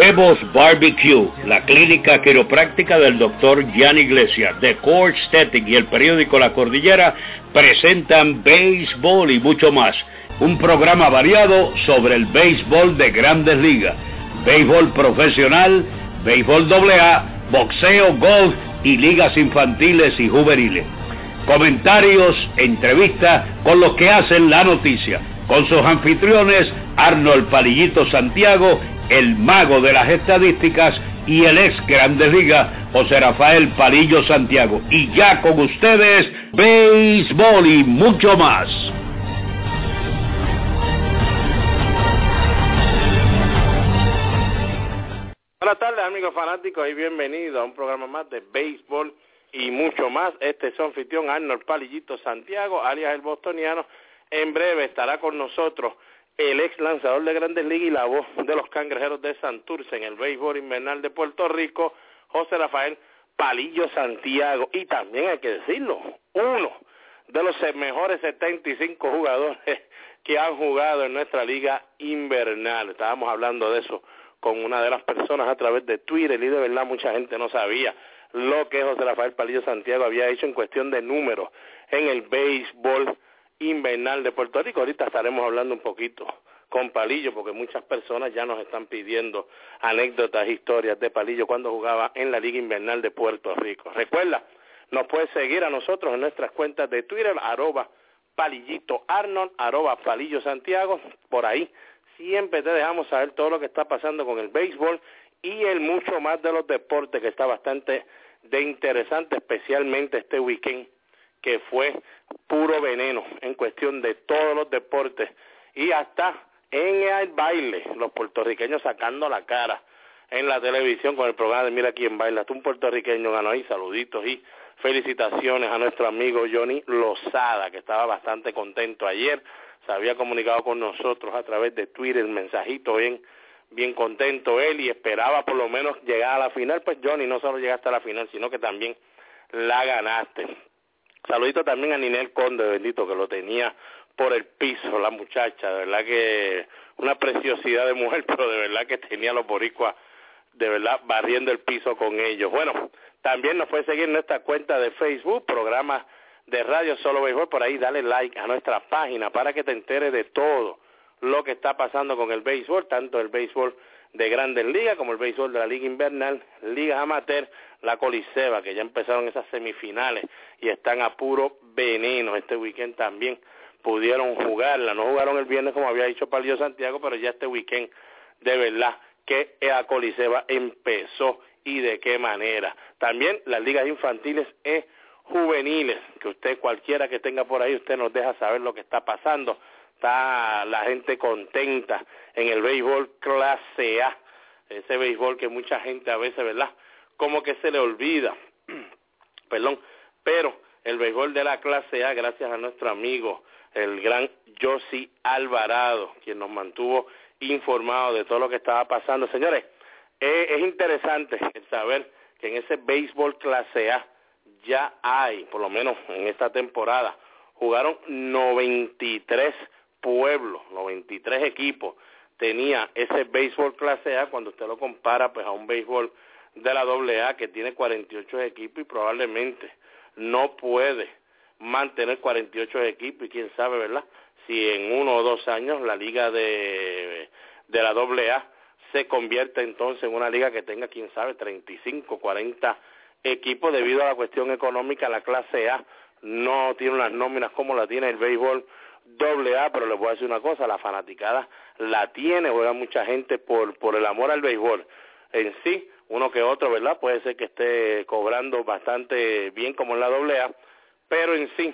Bebos Barbecue, la clínica quiropráctica del doctor Jan Iglesias, The Core Aesthetic y el periódico La Cordillera presentan béisbol y mucho más. Un programa variado sobre el béisbol de grandes ligas, béisbol profesional, béisbol AA, boxeo, golf y ligas infantiles y juveniles. Comentarios, entrevistas con los que hacen la noticia, con sus anfitriones Arnold Palillito Santiago el mago de las estadísticas y el ex Grandes Ligas, José Rafael Palillo Santiago. Y ya con ustedes, béisbol y mucho más. Buenas tardes amigos fanáticos y bienvenidos a un programa más de béisbol y mucho más. Este es su anfitrión Arnold Palillito Santiago, alias el bostoniano. En breve estará con nosotros el ex lanzador de Grandes Ligas y la voz de los cangrejeros de Santurce en el béisbol invernal de Puerto Rico, José Rafael Palillo Santiago. Y también hay que decirlo, uno de los mejores 75 jugadores que han jugado en nuestra liga invernal. Estábamos hablando de eso con una de las personas a través de Twitter y de verdad mucha gente no sabía lo que José Rafael Palillo Santiago había hecho en cuestión de números en el béisbol invernal de Puerto Rico. Ahorita estaremos hablando un poquito con Palillo, porque muchas personas ya nos están pidiendo anécdotas, historias de Palillo cuando jugaba en la Liga Invernal de Puerto Rico. Recuerda, nos puedes seguir a nosotros en nuestras cuentas de Twitter, arroba Palillito Arnold, arroba Palillo Santiago, por ahí siempre te dejamos saber todo lo que está pasando con el béisbol y el mucho más de los deportes que está bastante de interesante, especialmente este weekend que fue puro veneno en cuestión de todos los deportes y hasta en el baile, los puertorriqueños sacando la cara en la televisión con el programa de Mira quién baila. Hasta un puertorriqueño ganó ahí, saluditos y felicitaciones a nuestro amigo Johnny Lozada, que estaba bastante contento ayer, se había comunicado con nosotros a través de Twitter, el mensajito bien, bien contento él y esperaba por lo menos llegar a la final, pues Johnny no solo llegaste a la final, sino que también la ganaste. Saludito también a Ninel Conde, bendito, que lo tenía por el piso, la muchacha, de verdad que una preciosidad de mujer, pero de verdad que tenía los boricuas, de verdad, barriendo el piso con ellos. Bueno, también nos puede seguir en nuestra cuenta de Facebook, programa de Radio Solo Béisbol, por ahí dale like a nuestra página para que te enteres de todo lo que está pasando con el béisbol, tanto el béisbol de Grandes Ligas como el béisbol de la Liga Invernal, Liga Amateur, la Coliseba, que ya empezaron esas semifinales y están a puro veneno. Este weekend también pudieron jugarla. No jugaron el viernes como había dicho Palillo Santiago, pero ya este weekend de verdad que la Coliseba empezó y de qué manera. También las ligas infantiles e juveniles, que usted cualquiera que tenga por ahí, usted nos deja saber lo que está pasando. Está la gente contenta en el béisbol clase A, ese béisbol que mucha gente a veces, ¿verdad? Como que se le olvida, perdón, pero el béisbol de la clase A, gracias a nuestro amigo, el gran Josi Alvarado, quien nos mantuvo informado de todo lo que estaba pasando. Señores, es, es interesante saber que en ese béisbol clase A ya hay, por lo menos en esta temporada, jugaron 93 pueblos, 93 equipos tenía ese béisbol clase A cuando usted lo compara pues a un béisbol de la doble A que tiene 48 equipos y probablemente no puede mantener 48 equipos y quién sabe, ¿verdad? Si en uno o dos años la liga de, de la doble A se convierte entonces en una liga que tenga, quién sabe, 35, 40 equipos debido a la cuestión económica, la clase A no tiene unas nóminas como la tiene el béisbol doble A, pero les voy a decir una cosa, la fanaticada la tiene, juega mucha gente por, por el amor al béisbol. En sí, uno que otro, ¿verdad? Puede ser que esté cobrando bastante bien como en la doble A, pero en sí,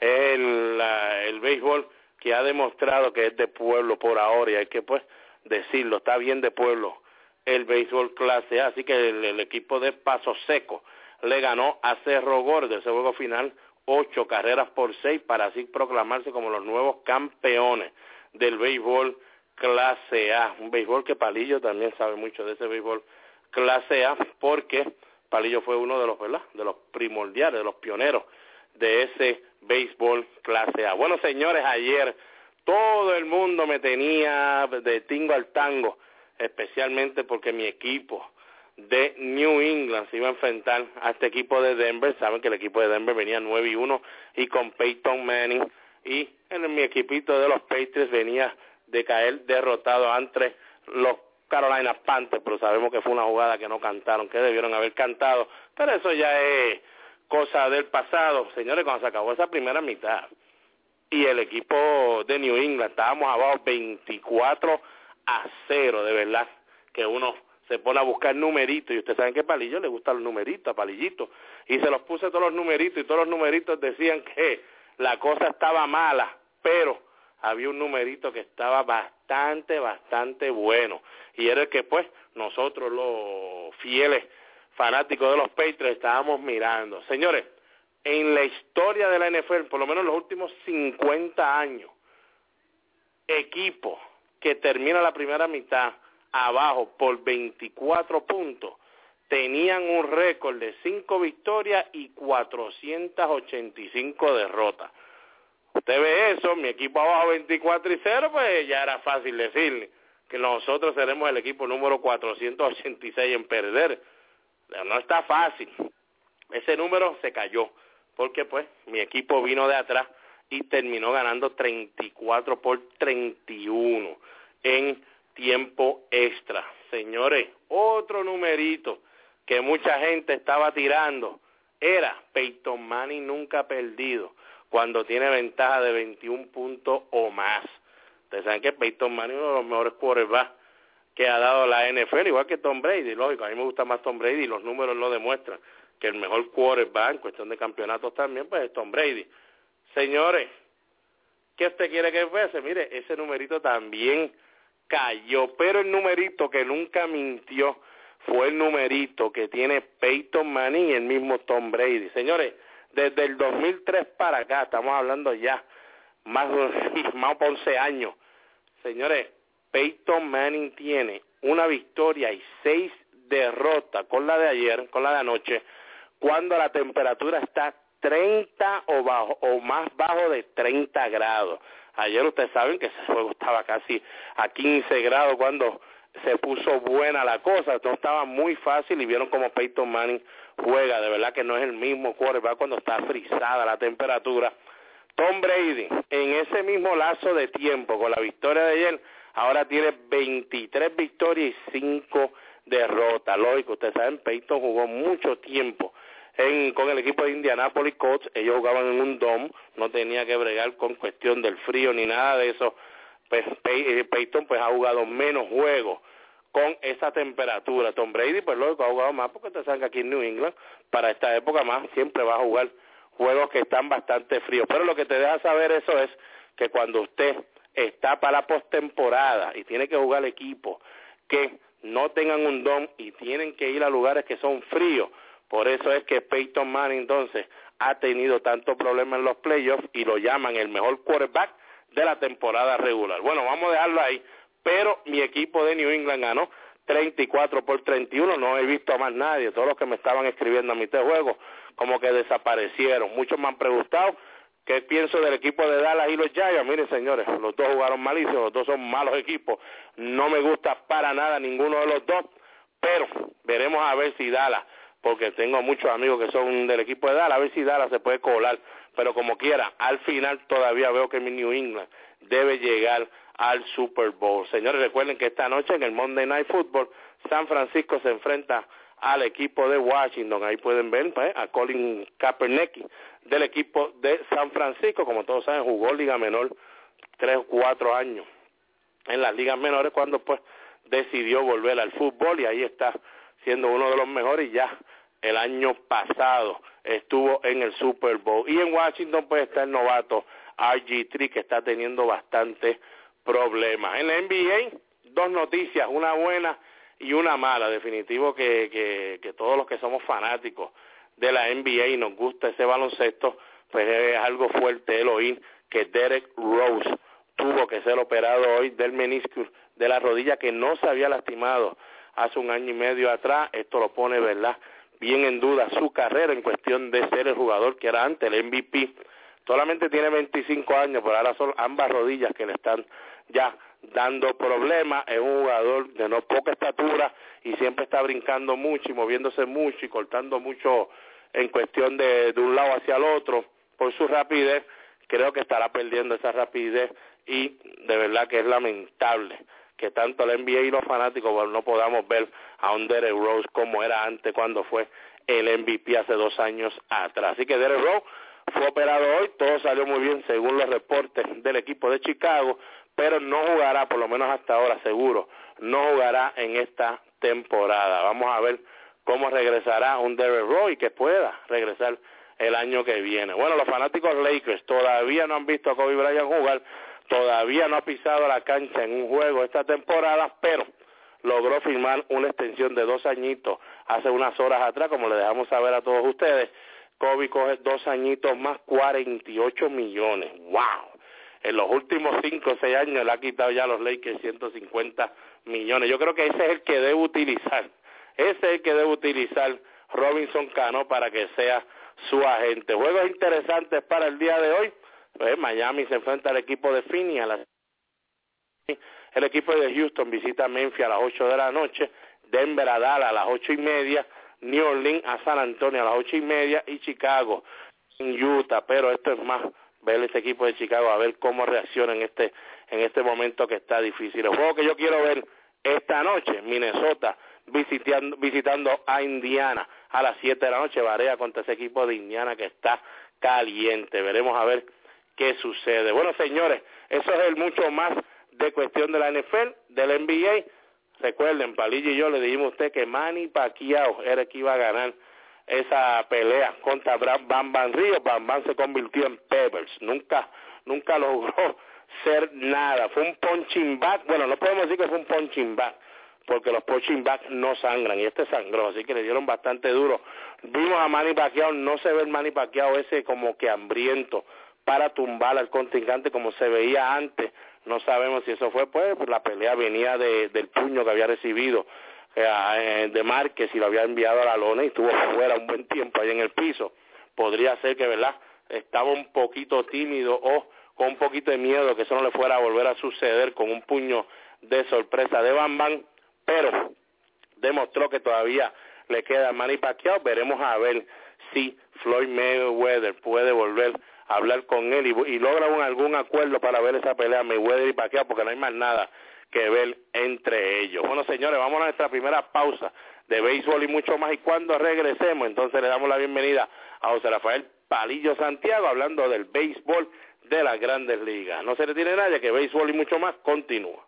el, el béisbol que ha demostrado que es de pueblo por ahora y hay que pues decirlo, está bien de pueblo el béisbol clase A, así que el, equipo de Paso Seco le ganó a Cerro Gordo ese juego final ocho carreras por seis para así proclamarse como los nuevos campeones del béisbol clase A, un béisbol que Palillo también sabe mucho de ese béisbol clase A porque Palillo fue uno de los, ¿verdad? de los primordiales, de los pioneros de ese béisbol clase A. Bueno, señores, ayer todo el mundo me tenía de tingo al tango, especialmente porque mi equipo de New England se iba a enfrentar a este equipo de Denver. Saben que el equipo de Denver venía 9 y 1 y con Peyton Manning. Y en mi equipito de los Patriots venía de caer derrotado ante los Carolina Panthers, pero sabemos que fue una jugada que no cantaron, que debieron haber cantado. Pero eso ya es cosa del pasado. Señores, cuando se acabó esa primera mitad y el equipo de New England, estábamos abajo 24 a 0, de verdad, que uno se pone a buscar numeritos, y ustedes saben que Palillo le gustan los numeritos, a Palillito, y se los puse todos los numeritos, y todos los numeritos decían que la cosa estaba mala, pero había un numerito que estaba bastante, bastante bueno, y era el que pues nosotros los fieles fanáticos de los Patriots estábamos mirando. Señores, en la historia de la NFL, por lo menos en los últimos 50 años, equipo que termina la primera mitad abajo por 24 puntos, tenían un récord de 5 victorias y 485 derrotas. Usted ve eso, mi equipo abajo 24 y 0, pues ya era fácil decirle que nosotros seremos el equipo número 486 en perder. No está fácil. Ese número se cayó porque pues mi equipo vino de atrás y terminó ganando 34 por 31 en tiempo extra. Señores, otro numerito que mucha gente estaba tirando era Peyton Manning nunca perdido cuando tiene ventaja de 21 puntos o más. Ustedes saben que Peyton Manning es uno de los mejores quarterbacks que ha dado la NFL, igual que Tom Brady, lógico, a mí me gusta más Tom Brady y los números lo demuestran, que el mejor quarterback en cuestión de campeonatos también, pues es Tom Brady. Señores, ¿qué usted quiere que fuese? Mire, ese numerito también cayó, pero el numerito que nunca mintió fue el numerito que tiene Peyton Manning y el mismo Tom Brady. Señores, desde el 2003 para acá, estamos hablando ya más, más de 11 años. Señores, Peyton Manning tiene una victoria y seis derrotas con la de ayer, con la de anoche, cuando la temperatura está 30 o, bajo, o más bajo de 30 grados. Ayer ustedes saben que ese juego estaba casi a 15 grados cuando se puso buena la cosa, no estaba muy fácil y vieron como Peyton Manning juega, de verdad que no es el mismo quarterback cuando está frisada la temperatura. Tom Brady, en ese mismo lazo de tiempo, con la victoria de ayer, ahora tiene 23 victorias y 5 derrotas. Lógico, ustedes saben, Peyton jugó mucho tiempo con el equipo de Indianapolis Colts, ellos jugaban en un dome, no tenía que bregar con cuestión del frío ni nada de eso. Pues eh, Peyton pues ha jugado menos juegos con esa temperatura. Tom Brady pues luego ha jugado más porque te saben que aquí en New England para esta época más siempre va a jugar juegos que están bastante fríos. Pero lo que te deja saber eso es que cuando usted está para la postemporada y tiene que jugar equipos que no tengan un dom y tienen que ir a lugares que son fríos, por eso es que Peyton Manning entonces ha tenido tanto problema en los playoffs y lo llaman el mejor quarterback de la temporada regular. Bueno, vamos a dejarlo ahí, pero mi equipo de New England ganó 34 por 31, no he visto a más nadie, todos los que me estaban escribiendo a mi de juego como que desaparecieron. Muchos me han preguntado qué pienso del equipo de Dallas y los Giants. Miren, señores, los dos jugaron malísimos, los dos son malos equipos. No me gusta para nada ninguno de los dos, pero veremos a ver si Dallas porque tengo muchos amigos que son del equipo de Dallas, a ver si Dallas se puede colar, pero como quiera, al final todavía veo que mi New England debe llegar al Super Bowl. Señores, recuerden que esta noche en el Monday Night Football, San Francisco se enfrenta al equipo de Washington. Ahí pueden ver pues, a Colin Kaepernick del equipo de San Francisco. Como todos saben, jugó Liga Menor tres o cuatro años en las ligas menores cuando pues decidió volver al fútbol y ahí está siendo uno de los mejores ya el año pasado estuvo en el Super Bowl. Y en Washington pues está el novato RG3 que está teniendo bastante problemas. En la NBA, dos noticias, una buena y una mala. Definitivo que, que, que todos los que somos fanáticos de la NBA y nos gusta ese baloncesto, pues es algo fuerte el oír que Derek Rose tuvo que ser operado hoy del menisco de la rodilla que no se había lastimado hace un año y medio atrás. Esto lo pone, ¿verdad?, bien en duda su carrera en cuestión de ser el jugador que era antes, el MVP. Solamente tiene 25 años, pero ahora son ambas rodillas que le están ya dando problemas. Es un jugador de no poca estatura y siempre está brincando mucho y moviéndose mucho y cortando mucho en cuestión de, de un lado hacia el otro por su rapidez. Creo que estará perdiendo esa rapidez y de verdad que es lamentable que tanto la NBA y los fanáticos no podamos ver a un Derek Rose como era antes cuando fue el MVP hace dos años atrás. Así que Derek Rose fue operado hoy, todo salió muy bien según los reportes del equipo de Chicago, pero no jugará, por lo menos hasta ahora seguro, no jugará en esta temporada. Vamos a ver cómo regresará un Rose y que pueda regresar el año que viene. Bueno, los fanáticos Lakers todavía no han visto a Kobe Bryant jugar, todavía no ha pisado la cancha en un juego esta temporada, pero logró firmar una extensión de dos añitos hace unas horas atrás, como le dejamos saber a todos ustedes. Kobe coge dos añitos más 48 millones. ¡Wow! En los últimos cinco o seis años le ha quitado ya a los Lakers 150 millones. Yo creo que ese es el que debe utilizar. Ese es el que debe utilizar Robinson Cano para que sea su agente. Juegos interesantes para el día de hoy. Pues Miami se enfrenta al equipo de Phoenix a las el equipo de Houston visita Memphis a las 8 de la noche, Denver a Dallas a las ocho y media, New Orleans a San Antonio a las ocho y media y Chicago en Utah. Pero esto es más ver este equipo de Chicago a ver cómo reacciona en este en este momento que está difícil. El juego que yo quiero ver esta noche, Minnesota visitando, visitando a Indiana a las 7 de la noche, Varea contra ese equipo de Indiana que está caliente. Veremos a ver qué sucede. Bueno, señores, eso es el mucho más de cuestión de la NFL, del NBA. Recuerden, Palillo y yo le dijimos a usted que Manny Pacquiao era el que iba a ganar esa pelea contra Bam Bam Río. Bam Bam se convirtió en Pebbles. Nunca, nunca logró ser nada. Fue un punching back. Bueno, no podemos decir que fue un punching back porque los punching back no sangran y este sangró, así que le dieron bastante duro. Vimos a Manny Pacquiao, no se ve el Manny Pacquiao ese como que hambriento para tumbar al contingente como se veía antes. No sabemos si eso fue, pues, la pelea venía de, del puño que había recibido eh, de Márquez y lo había enviado a la lona y estuvo fuera un buen tiempo ahí en el piso. Podría ser que, ¿verdad?, estaba un poquito tímido o con un poquito de miedo que eso no le fuera a volver a suceder con un puño de sorpresa de Bam Bam, pero demostró que todavía le queda Manny Pacquiao. Veremos a ver si Floyd Mayweather puede volver hablar con él y, logra algún acuerdo para ver esa pelea Mayweather y Pacquiao porque no hay más nada que ver entre ellos. Bueno, señores, vamos a nuestra primera pausa de béisbol y mucho más y cuando regresemos, entonces le damos la bienvenida a José Rafael Palillo Santiago hablando del béisbol de las grandes ligas. No se le tiene nadie que béisbol y mucho más continúa.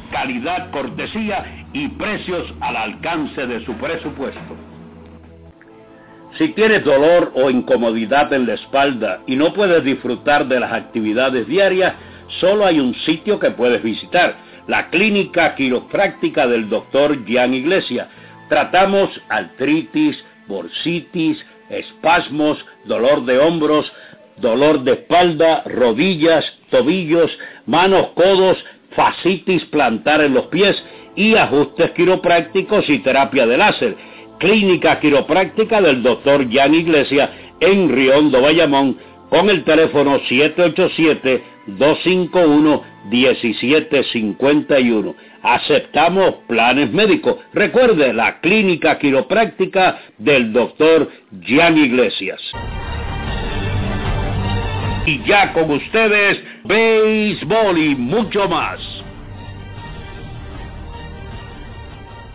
calidad, cortesía y precios al alcance de su presupuesto. Si tienes dolor o incomodidad en la espalda y no puedes disfrutar de las actividades diarias, solo hay un sitio que puedes visitar, la clínica quiropráctica del doctor Gian Iglesia. Tratamos artritis, bursitis, espasmos, dolor de hombros, dolor de espalda, rodillas, tobillos, manos, codos, fascitis plantar en los pies y ajustes quiroprácticos y terapia de láser. Clínica Quiropráctica del doctor Jan Iglesia en Riondo, Bayamón, con el teléfono 787-251-1751. Aceptamos planes médicos. Recuerde la Clínica Quiropráctica del doctor Jan Iglesias. Y ya con ustedes, béisbol y mucho más.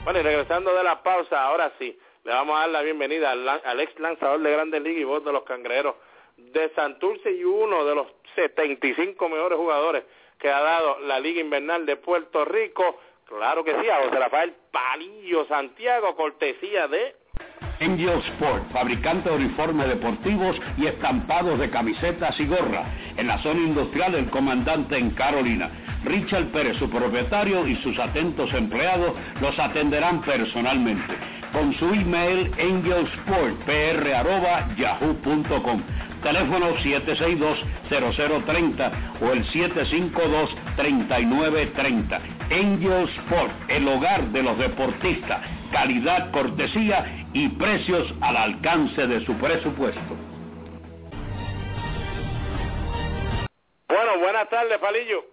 Bueno, y regresando de la pausa, ahora sí, le vamos a dar la bienvenida al, ex lanzador de Grandes Ligas y voz de los Cangrejeros de Santurce y uno de los 75 mejores jugadores que ha dado la Liga Invernal de Puerto Rico. Claro que sí, a José Rafael Palillo Santiago, cortesía de Angel Sport, fabricante de uniformes deportivos y estampados de camisetas y gorras, en la zona industrial del comandante en Carolina. Richard Pérez, su propietario, y sus atentos empleados los atenderán personalmente. Con su email angelsportpr.yahoo.com teléfono 762-0030 o el 752-3930. Angel Sport, el hogar de los deportistas, calidad, cortesía y precios al alcance de su presupuesto. Bueno, buenas tardes, Palillo.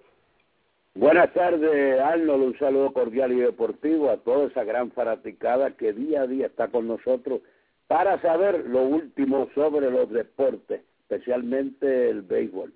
Buenas tardes, Arnold. Un saludo cordial y deportivo a toda esa gran fanaticada que día a día está con nosotros para saber lo último sobre los deportes, especialmente el béisbol.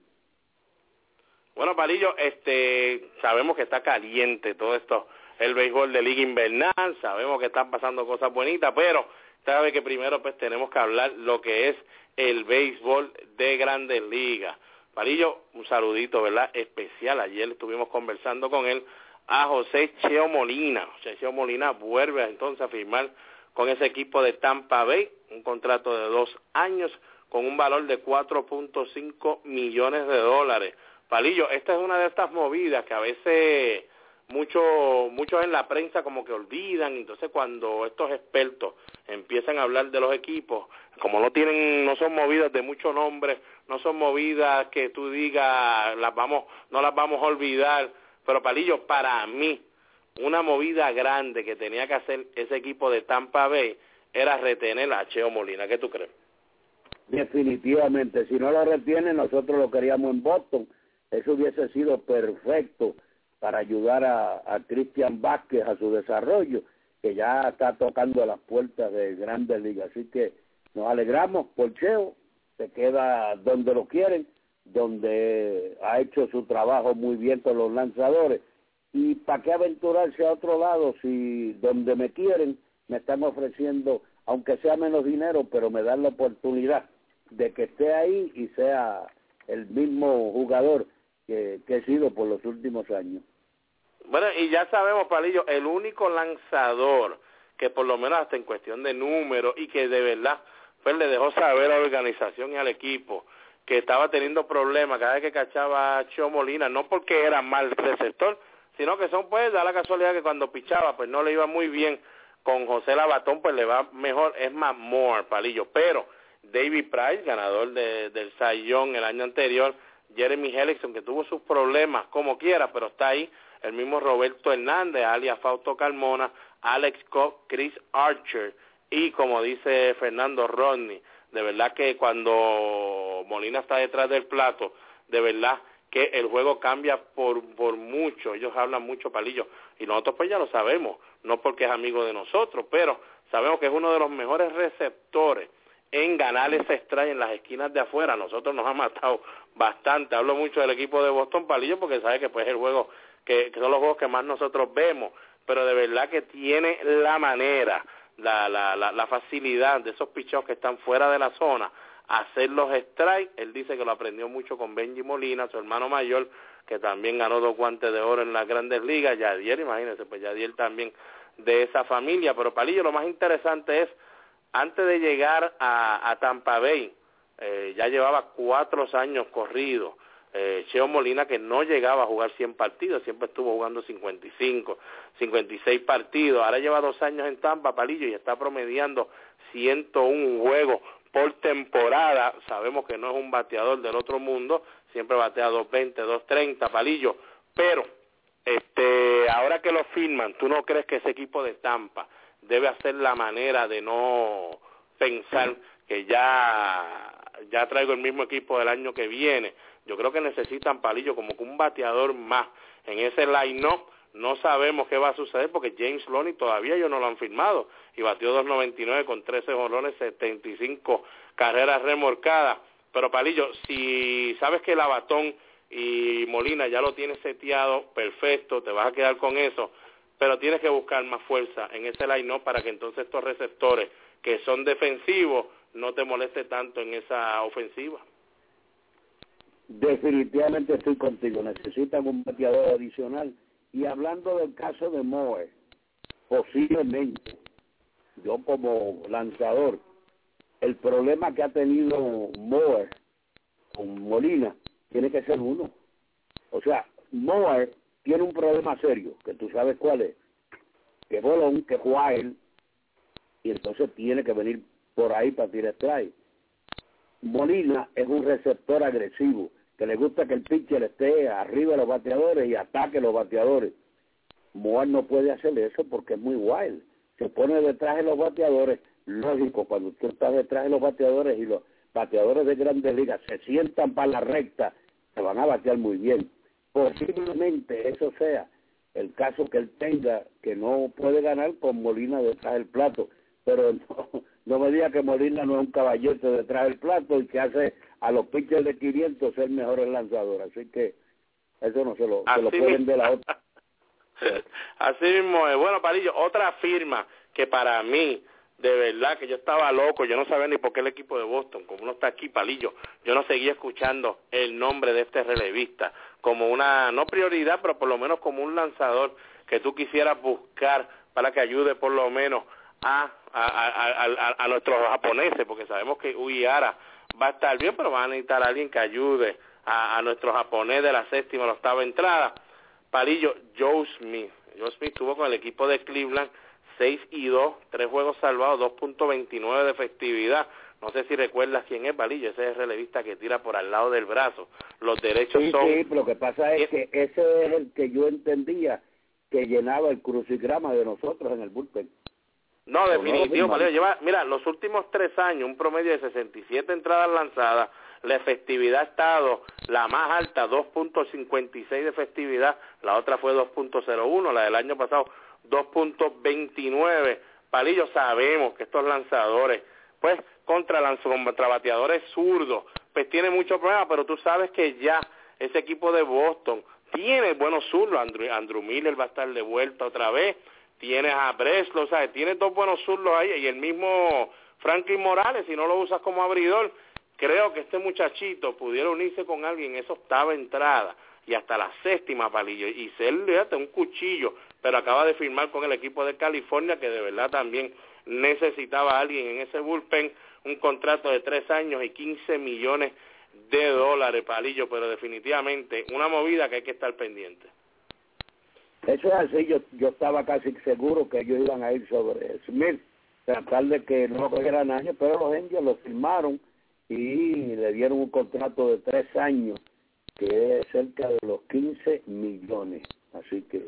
Bueno, Palillo, este, sabemos que está caliente todo esto, el béisbol de liga invernal, sabemos que están pasando cosas bonitas, pero sabe que primero pues tenemos que hablar lo que es el béisbol de grandes ligas. Palillo, un saludito, ¿verdad? Especial. Ayer estuvimos conversando con él a José Cheo Molina. José Cheo Molina vuelve entonces a firmar con ese equipo de Tampa Bay, un contrato de dos años con un valor de 4.5 millones de dólares. Palillo, esta es una de estas movidas que a veces muchos muchos en la prensa como que olvidan, entonces cuando estos expertos empiezan a hablar de los equipos, como no tienen no son movidas de mucho nombre, no son movidas que tú digas las vamos no las vamos a olvidar, pero Palillo para mí una movida grande que tenía que hacer ese equipo de Tampa Bay era retener a Cheo Molina. ¿Qué tú crees? Definitivamente, si no lo retiene, nosotros lo queríamos en Boston. Eso hubiese sido perfecto para ayudar a, a Cristian Vázquez a su desarrollo, que ya está tocando las puertas de grandes ligas. Así que nos alegramos por Cheo, se queda donde lo quieren, donde ha hecho su trabajo muy bien con los lanzadores ¿Y para qué aventurarse a otro lado si donde me quieren me están ofreciendo, aunque sea menos dinero, pero me dan la oportunidad de que esté ahí y sea el mismo jugador que, he sido por los últimos años? Bueno, y ya sabemos, Palillo, el único lanzador que por lo menos hasta en cuestión de número y que de verdad pues le dejó saber a la organización y al equipo que estaba teniendo problemas cada vez que cachaba a Chio Molina, no porque era mal receptor, sino que son pues da la casualidad que cuando pichaba pues no le iba muy bien con José Labatón pues le va mejor es más Moore palillo. Pero David Price ganador de, del Sayón el año anterior Jeremy Hellickson que tuvo sus problemas como quiera pero está ahí el mismo Roberto Hernández alias Fausto Carmona Alex Cobb Chris Archer y como dice Fernando Rodney de verdad que cuando Molina está detrás del plato de verdad que el juego cambia por, por mucho, ellos hablan mucho palillo, y nosotros pues ya lo sabemos, no porque es amigo de nosotros, pero sabemos que es uno de los mejores receptores en ganar ese strike en las esquinas de afuera, nosotros nos ha matado bastante, hablo mucho del equipo de Boston Palillo porque sabe que pues es el juego que, son los juegos que más nosotros vemos, pero de verdad que tiene la manera, la, la, la, la facilidad de esos pichos que están fuera de la zona hacer los strikes. Él dice que lo aprendió mucho con Benji Molina, su hermano mayor, que también ganó dos guantes de oro en las grandes ligas. Yadier, imagínense, pues Yadier también de esa familia. Pero Palillo, lo más interesante es antes de llegar a, Tampa Bay, eh, ya llevaba cuatro años corridos. Eh, Cheo Molina que no llegaba a jugar 100 partidos, siempre estuvo jugando 55, 56 partidos. Ahora lleva dos años en Tampa, Palillo, y está promediando 101 juegos por temporada. Sabemos que no es un bateador del otro mundo, siempre batea 220, 230, Palillo. Pero este, ahora que lo firman, ¿tú no crees que ese equipo de Tampa debe hacer la manera de no pensar que ya, ya traigo el mismo equipo del año que viene? Yo creo que necesitan palillo como que un bateador más en ese line-up. No sabemos qué va a suceder porque James Loney todavía ellos no lo han firmado y batió 2.99 con 13 jolones, 75 carreras remorcadas. Pero Palillo, si sabes que el abatón y Molina ya lo tienes seteado, perfecto, te vas a quedar con eso, pero tienes que buscar más fuerza en ese line para que entonces estos receptores que son defensivos no te moleste tanto en esa ofensiva. Definitivamente estoy contigo, necesitan un bateador adicional. Y hablando del caso de Moe, posiblemente, yo como lanzador, el problema que ha tenido Moe con Molina tiene que ser uno. O sea, Moore tiene un problema serio, que tú sabes cuál es, que Bolón, que juega y entonces tiene que venir por ahí para tirar strike. Molina es un receptor agresivo, que le gusta que el pitcher esté arriba de los bateadores y ataque a los bateadores. Moore no puede hacer eso porque es muy wild. Se pone detrás de los bateadores, lógico, cuando tú estás detrás de los bateadores y los bateadores de grandes ligas se sientan para la recta, se van a batear muy bien. Posiblemente eso sea el caso que él tenga, que no puede ganar con Molina detrás del plato, pero no, me diga que Molina no es un caballete detrás del plato y que hace a los pitchers de 500 ser mejores lanzadores, así que eso no se lo, se lo pueden ver a otra. Así mismo es. Bueno, Parillo, otra firma que para mí de verdad que yo estaba loco, yo no sabía ni por qué el equipo de Boston, como uno está aquí, palillo, yo no seguía escuchando el nombre de este relevista como una, no prioridad, pero por lo menos como un lanzador que tú quisieras buscar para que ayude por lo menos a, a, nuestros japoneses, porque sabemos que Uiara va a estar bien, pero va a necesitar a alguien que ayude a, a nuestros japoneses de la séptima la octava entrada. Palillo, Joe Smith. Joe Smith estuvo con el equipo de Cleveland 6 y 2, 3 juegos salvados, 2.29 de efectividad. No sé si recuerdas quién es Valillo, ese es el relevista que tira por al lado del brazo. Los derechos sí, son... Sí, lo que pasa es que ese es el que yo entendía que llenaba el crucigrama de nosotros en el bullpen. No, definitivo, Valillo. Lleva, mira, los últimos tres años, un promedio de 67 entradas lanzadas, la efectividad ha estado la más alta, 2.56 de efectividad, la otra fue 2.01, la del año pasado 2.29. Palillo, sabemos que estos lanzadores, pues contra, contra bateadores zurdos, pues tiene muchos problemas, pero tú sabes que ya ese equipo de Boston tiene buenos zurdos, Andrew, Andrew Miller va a estar de vuelta otra vez, tienes a Breslow, ¿sabes? Tiene dos buenos zurdos ahí y el mismo Franklin Morales, si no lo usas como abridor, creo que este muchachito pudiera unirse con alguien en esa octava entrada y hasta la séptima palillo y ser un cuchillo pero acaba de firmar con el equipo de California que de verdad también necesitaba a alguien en ese bullpen, un contrato de tres años y 15 millones de dólares, Palillo, pero definitivamente una movida que hay que estar pendiente. Eso es así, yo, yo estaba casi seguro que ellos iban a ir sobre Smith, tratar de que no cogieran años, pero los Angels lo firmaron y le dieron un contrato de tres años que es cerca de los 15 millones. Así que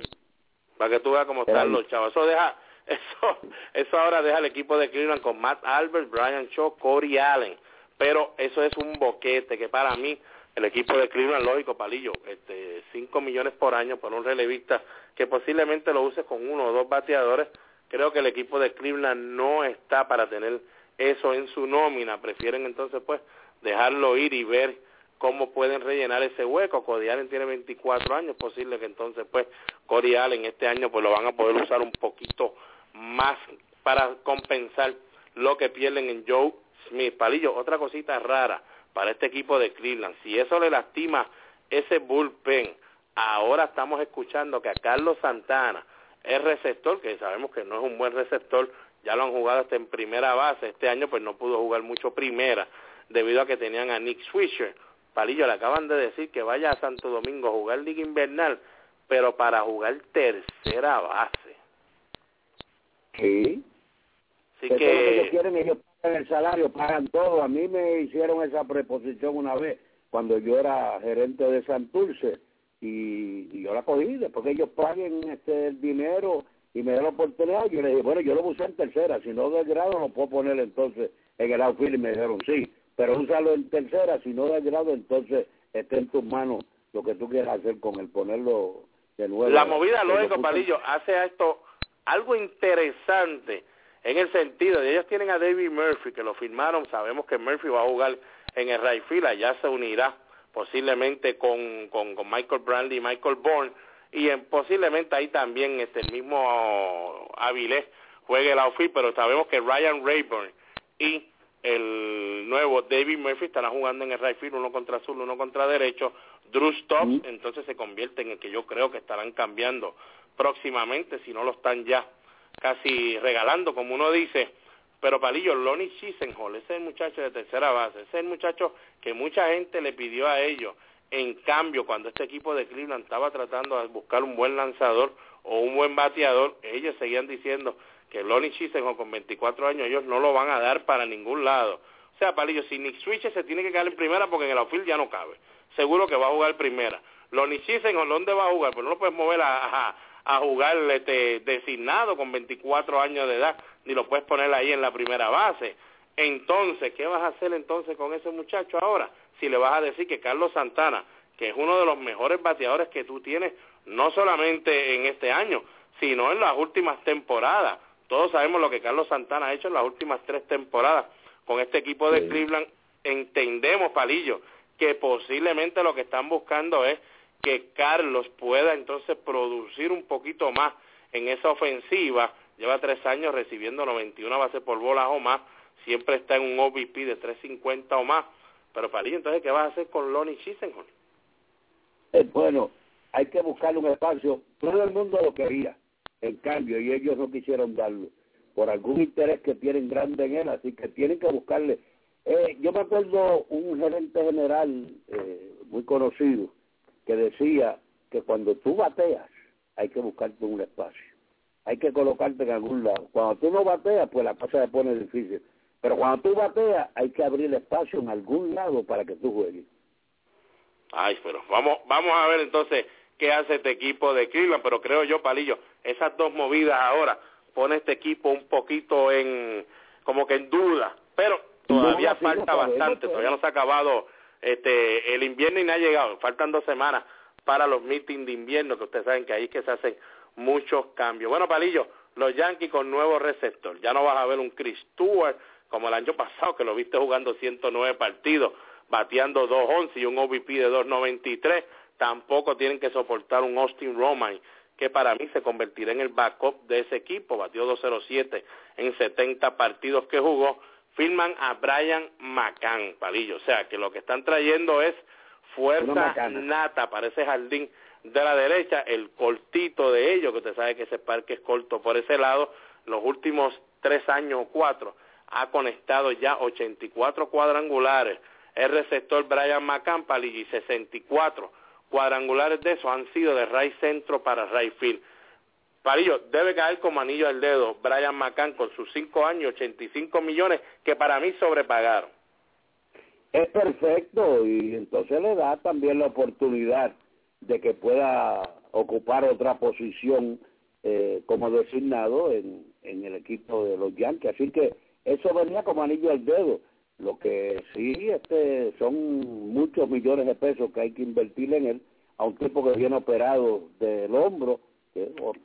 para que tú veas cómo están los chavos. Eso deja, eso, eso ahora deja el equipo de Cleveland con Matt Albert, Brian Shaw, Corey Allen. Pero eso es un boquete que para mí el equipo de Cleveland, lógico, palillo, este, 5 millones por año por un relevista que posiblemente lo use con uno o dos bateadores. Creo que el equipo de Cleveland no está para tener eso en su nómina. Prefieren entonces pues dejarlo ir y ver cómo pueden rellenar ese hueco. Cody Allen tiene 24 años, posible que entonces pues Cody Allen este año pues lo van a poder usar un poquito más para compensar lo que pierden en Joe Smith. Palillo, otra cosita rara para este equipo de Cleveland, si eso le lastima ese bullpen, ahora estamos escuchando que a Carlos Santana, el receptor, que sabemos que no es un buen receptor, ya lo han jugado hasta en primera base. Este año pues no pudo jugar mucho primera debido a que tenían a Nick Swisher. Palillo le acaban de decir que vaya a Santo Domingo a jugar Liga Invernal, pero para jugar tercera base. Sí. Así que que ellos quieren, ellos pagan el salario, pagan todo. A mí me hicieron esa preposición una vez cuando yo era gerente de Santurce y, y yo la cogí, después que ellos paguen este, el dinero y me den la oportunidad, yo le dije, bueno, yo lo puse en tercera, si no del grado lo puedo poner entonces en el outfield y me dijeron sí, pero úsalo en tercera, si no del grado entonces está en tus manos lo que tú quieras hacer con el ponerlo de nuevo. la movida, lógico, Palillo, hace a esto algo interesante en el sentido de ellos tienen a David Murphy, que lo firmaron, sabemos que Murphy va a jugar en el right field, allá se unirá posiblemente con, con, con Michael Brantley y Michael Bourne, y en, posiblemente ahí también este, el mismo Avilés juegue el outfield, pero sabemos que Ryan Rayburn y el nuevo David Murphy estarán jugando en el right field, uno contra azul, uno contra derecho, Drew Stops, entonces se convierte en el que yo creo que estarán cambiando próximamente, si no lo están ya casi regalando, como uno dice. Pero Palillo, Lonnie Chisenhall, ese es el muchacho de tercera base, ese es el muchacho que mucha gente le pidió a ellos. En cambio, cuando este equipo de Cleveland estaba tratando de buscar un buen lanzador o un buen bateador, ellos seguían diciendo que Lonnie Chisenhall con 24 años ellos no lo van a dar para ningún lado. O sea, Palillo, si Nick Switcher se tiene que quedar en primera porque en el outfield ya no cabe. Seguro que va a jugar primera. Lonnie Chisenhall, ¿dónde va a jugar? Pues no lo puedes mover a, a jugar este, designado con 24 años de edad, ni lo puedes poner ahí en la primera base. Entonces, ¿qué vas a hacer entonces con ese muchacho ahora? Si le vas a decir que Carlos Santana, que es uno de los mejores bateadores que tú tienes, no solamente en este año, sino en las últimas temporadas. Todos sabemos lo que Carlos Santana ha hecho en las últimas tres temporadas con este equipo de Cleveland. Entendemos, Palillo, que posiblemente lo que están buscando es que Carlos pueda entonces producir un poquito más en esa ofensiva. Lleva tres años recibiendo 91 bases por bolas o más. Siempre está en un OVP de 350 o más. Pero Palillo, entonces, ¿qué vas a hacer con Lonnie Chisenhall? Eh, bueno, hay que buscarle un espacio. Todo el mundo lo quería, en cambio, y ellos no quisieron darlo por algún interés que tienen grande en él, así que tienen que buscarle. Eh, yo me acuerdo un gerente general eh, muy conocido que decía que cuando tú bateas hay que buscarte un espacio, hay que colocarte en algún lado. Cuando tú no bateas, pues la cosa se pone difícil. Pero cuando tú bateas, hay que abrir espacio en algún lado para que tú juegues. Ay, pero vamos, vamos a ver entonces qué hace este equipo de Cleveland, pero creo yo, Palillo, esas dos movidas ahora pone este equipo un poquito en, como que en duda, pero todavía falta bastante, pues. todavía no se ha acabado este el invierno y no ha llegado, faltan dos semanas para los meetings de invierno, que ustedes saben que ahí es que se hacen muchos cambios. Bueno, Palillo, los Yankees con nuevo receptor, ya no vas a ver un Chris Stewart como el año pasado, que lo viste jugando 109 partidos, bateando 2.11 y un OVP de 2.93, tampoco tienen que soportar un Austin Roman, que para mí se convertirá en el backup de ese equipo, batió 2.07 en 70 partidos que jugó, firman a Brian McCann, Palillo, o sea que lo que están trayendo es fuerza nata para ese jardín de la derecha, el cortito de ellos, que usted sabe que ese parque es corto por ese lado, los últimos tres años o cuatro ha conectado ya 84 cuadrangulares. El receptor Brian McCann, Palillo, y 64 cuadrangulares de esos han sido de right centro para right field. Palillo, debe caer como anillo al dedo Brian McCann con sus cinco años, 85 millones, que para mí sobrepagaron. es perfecto y entonces le da también la oportunidad de que pueda ocupar otra posición eh, como designado en, en el equipo de los Yankees. Así que eso venía como anillo al dedo. Lo que sí este, son muchos millones de pesos que hay que invertir en él, a un tipo que viene operado del hombro,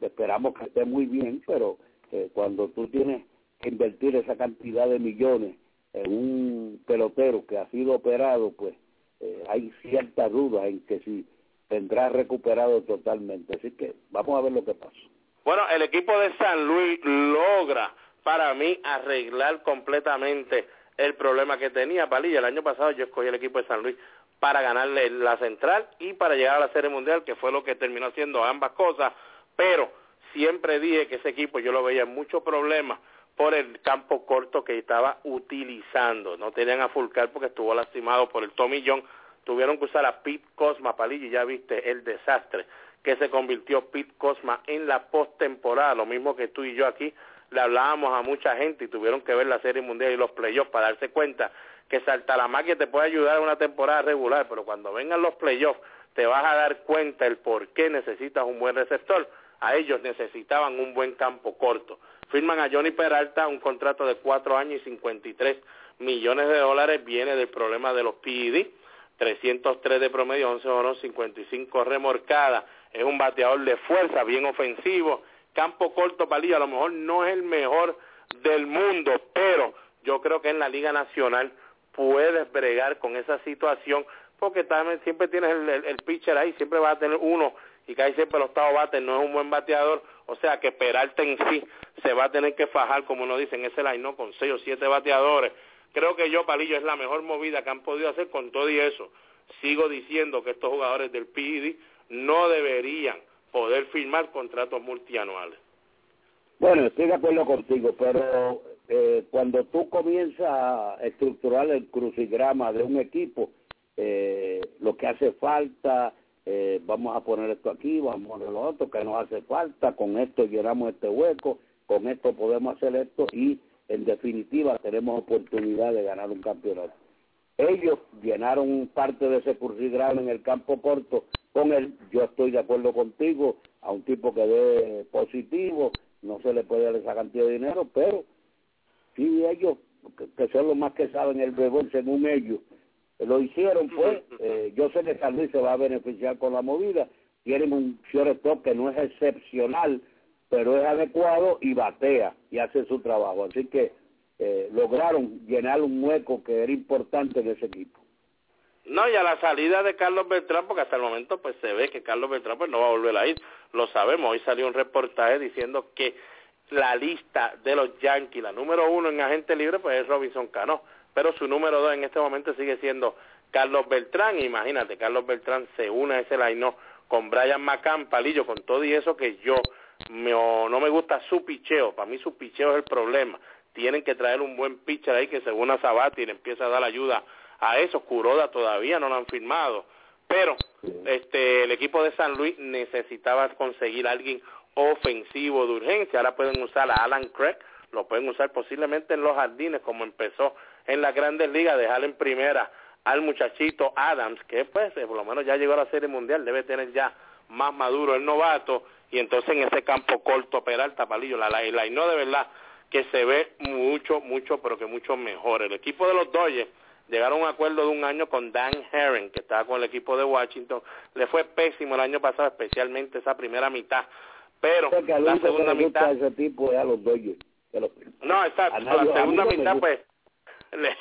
esperamos que esté muy bien, pero eh, cuando tú tienes que invertir esa cantidad de millones en un pelotero que ha sido operado, pues eh, hay cierta duda en que si tendrá recuperado totalmente. Así que vamos a ver lo que pasa. Bueno, el equipo de San Luis logra para mí arreglar completamente el problema que tenía Palilla. El año pasado yo escogí el equipo de San Luis para ganarle la central y para llegar a la Serie Mundial, que fue lo que terminó haciendo ambas cosas, pero siempre dije que ese equipo yo lo veía en muchos problemas por el campo corto que estaba utilizando. No tenían a Fulcar porque estuvo lastimado por el tomillón. Tuvieron que usar a Pete Cosma, Palillo, y ya viste el desastre que se convirtió Pete Cosma en la postemporada. Lo mismo que tú y yo aquí le hablábamos a mucha gente y tuvieron que ver la Serie Mundial y los playoffs para darse cuenta que Saltalamaquia te puede ayudar en una temporada regular, pero cuando vengan los playoffs te vas a dar cuenta el por qué necesitas un buen receptor. A ellos necesitaban un buen campo corto. Firman a Johnny Peralta un contrato de cuatro años y 53 millones de dólares. Viene del problema de los PED. 303 de promedio, 11 horas, 55 remorcada. Es un bateador de fuerza, bien ofensivo. Campo corto, palillo, a lo mejor no es el mejor del mundo, pero yo creo que en la Liga Nacional puedes bregar con esa situación porque también siempre tienes el, pitcher ahí, siempre vas a tener uno y ahí siempre el octavo bate no es un buen bateador, o sea que Peralta en sí se va a tener que fajar, como nos dicen, ese line no con seis o siete bateadores. Creo que yo, Palillo, es la mejor movida que han podido hacer con todo y eso. Sigo diciendo que estos jugadores del PID no deberían poder firmar contratos multianuales. Bueno, estoy de acuerdo contigo, pero eh, cuando tú comienzas a estructurar el crucigrama de un equipo, eh, lo que hace falta, eh, vamos a poner esto aquí, vamos a poner lo otro, que nos hace falta, con esto llenamos este hueco, con esto podemos hacer esto y en definitiva tenemos oportunidad de ganar un campeonato. Ellos llenaron parte de ese crucigrama en el campo corto con él, yo estoy de acuerdo contigo, a un tipo que dé positivo, no se le puede dar esa cantidad de dinero, pero si ellos, que, son los más que saben el béisbol según ellos, lo hicieron, pues, eh, yo sé que San Luis se va a beneficiar con la movida. Tienen un shortstop que no es excepcional, pero es adecuado y batea y hace su trabajo. Así que eh, lograron llenar un hueco que era importante en ese equipo. No, y a la salida de Carlos Beltrán, porque hasta el momento pues se ve que Carlos Beltrán pues no va a volver a ir, lo sabemos, hoy salió un reportaje diciendo que la lista de los Yankees, la número uno en agente libre pues es Robinson Cano, pero su número dos en este momento sigue siendo Carlos Beltrán. Imagínate, Carlos Beltrán se une a ese line con Brian McCann, Palillo, con todo y eso que yo no me gusta su picheo. Para mí su picheo es el problema. Tienen que traer un buen pitcher ahí que según a Sabati le empieza a dar ayuda a eso. Kuroda todavía no lo han firmado. Pero este el equipo de San Luis necesitaba conseguir a alguien ofensivo de urgencia. Ahora pueden usar a Alan Craig, lo pueden usar posiblemente en los jardines como empezó en las grandes ligas, dejar en primera al muchachito Adams, que pues eh, por lo menos ya llegó a la Serie Mundial, debe tener ya más maduro el novato, y entonces en ese campo corto Peralta, Palillo, la, la, y no de verdad que se ve mucho, mucho, pero que mucho mejor. El equipo de los Dodgers llegaron a un acuerdo de un año con Dan Herring, que estaba con el equipo de Washington, le fue pésimo el año pasado, especialmente esa primera mitad, pero la segunda mitad... Ese tipo a los Dodgers. No, exacto, la segunda mitad pues le,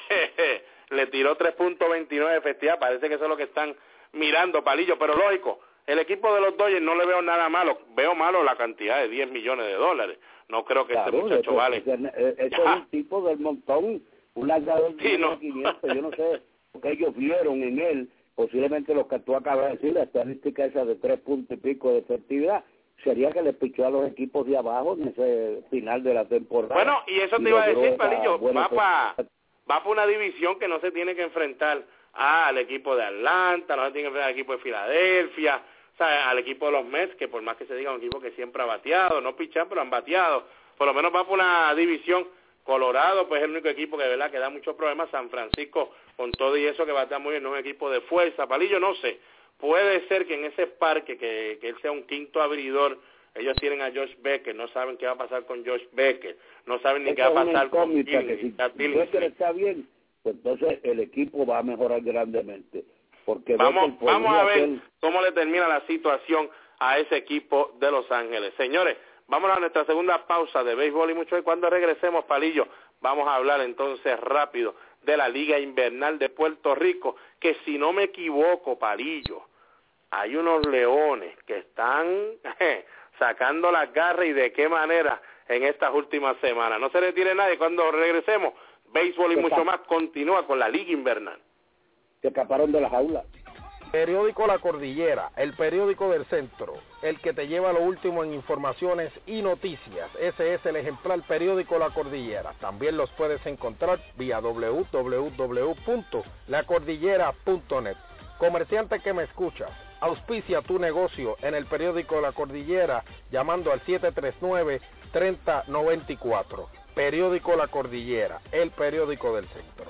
le tiró 3.29 efectividad, parece que eso es lo que están mirando, Palillo, pero lógico, el equipo de los Dodgers no le veo nada malo, veo malo la cantidad de 10 millones de dólares, no creo que este muchacho vale. Eso es un tipo del montón, un lanzador de no. 500, yo no sé, porque ellos vieron en él, posiblemente lo que tú acabas de decir, la estadística esa de tres puntos y pico de efectividad, sería que le pichó a los equipos de abajo en ese final de la temporada. Bueno, y eso te iba a decir, Palillo, va para va para una división que no se tiene que enfrentar al equipo de Atlanta, no se tiene que enfrentar al equipo de Filadelfia, o sea, al equipo de los Mets, que por más que se diga un equipo que siempre ha bateado, no pichan, pero han bateado, por lo menos va para una división Colorado, pues es el único equipo que de verdad que da muchos problemas. San Francisco, con todo y eso que batea muy bien, no es un equipo de fuerza. Palillo, no sé. Puede ser que en ese parque, que, que él sea un quinto abridor, ellos tienen a Josh Becker, no saben qué va a pasar con Josh Becker, no saben ni qué va a pasar con que si Becker está bien, pues entonces el equipo va a mejorar grandemente. Porque vamos, vamos a ver cómo le termina la situación a ese equipo de Los Ángeles. Señores, vamos a nuestra segunda pausa de béisbol y mucho y cuando regresemos, Palillo, vamos a hablar entonces rápido de la Liga Invernal de Puerto Rico, que si no me equivoco, Palillo, hay unos leones que están sacando las garras y de qué manera en estas últimas semanas. No se retire nadie. Cuando regresemos, béisbol y mucho más continúa con la Liga Invernal. Se escaparon de la jaula. Periódico La Cordillera, el periódico del centro, el que te lleva lo último en informaciones y noticias. Ese es el ejemplar periódico La Cordillera. También los puedes encontrar vía www.lacordillera.net. Comerciante que me escuchas, auspicia tu negocio en el periódico La Cordillera llamando al 739-3094. Periódico La Cordillera, el periódico del centro.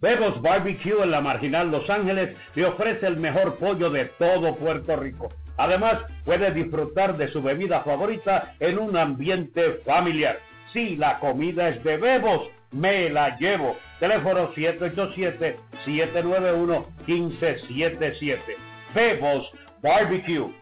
Bebos Barbecue en la Marginal Los Ángeles le ofrece el mejor pollo de todo Puerto Rico. Además, puede disfrutar de su bebida favorita en un ambiente familiar. Si la comida es de Bebos, me la llevo. Teléfono 787-791-1577. Bebos Barbecue.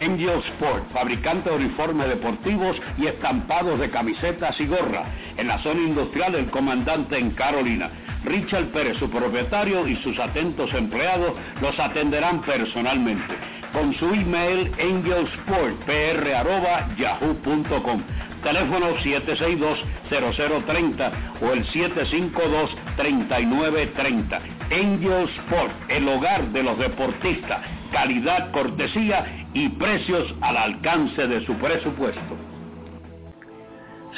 Angel Sport, fabricante de uniformes deportivos y estampados de camisetas y gorra. En la zona industrial El Comandante en Carolina. Richard Pérez, su propietario, y sus atentos empleados los atenderán personalmente. Con su email angelsportpr.yahoo.com teléfono 762-0030 o el 752-3930. Angel Sport, el hogar de los deportistas, calidad, cortesía y precios al alcance de su presupuesto.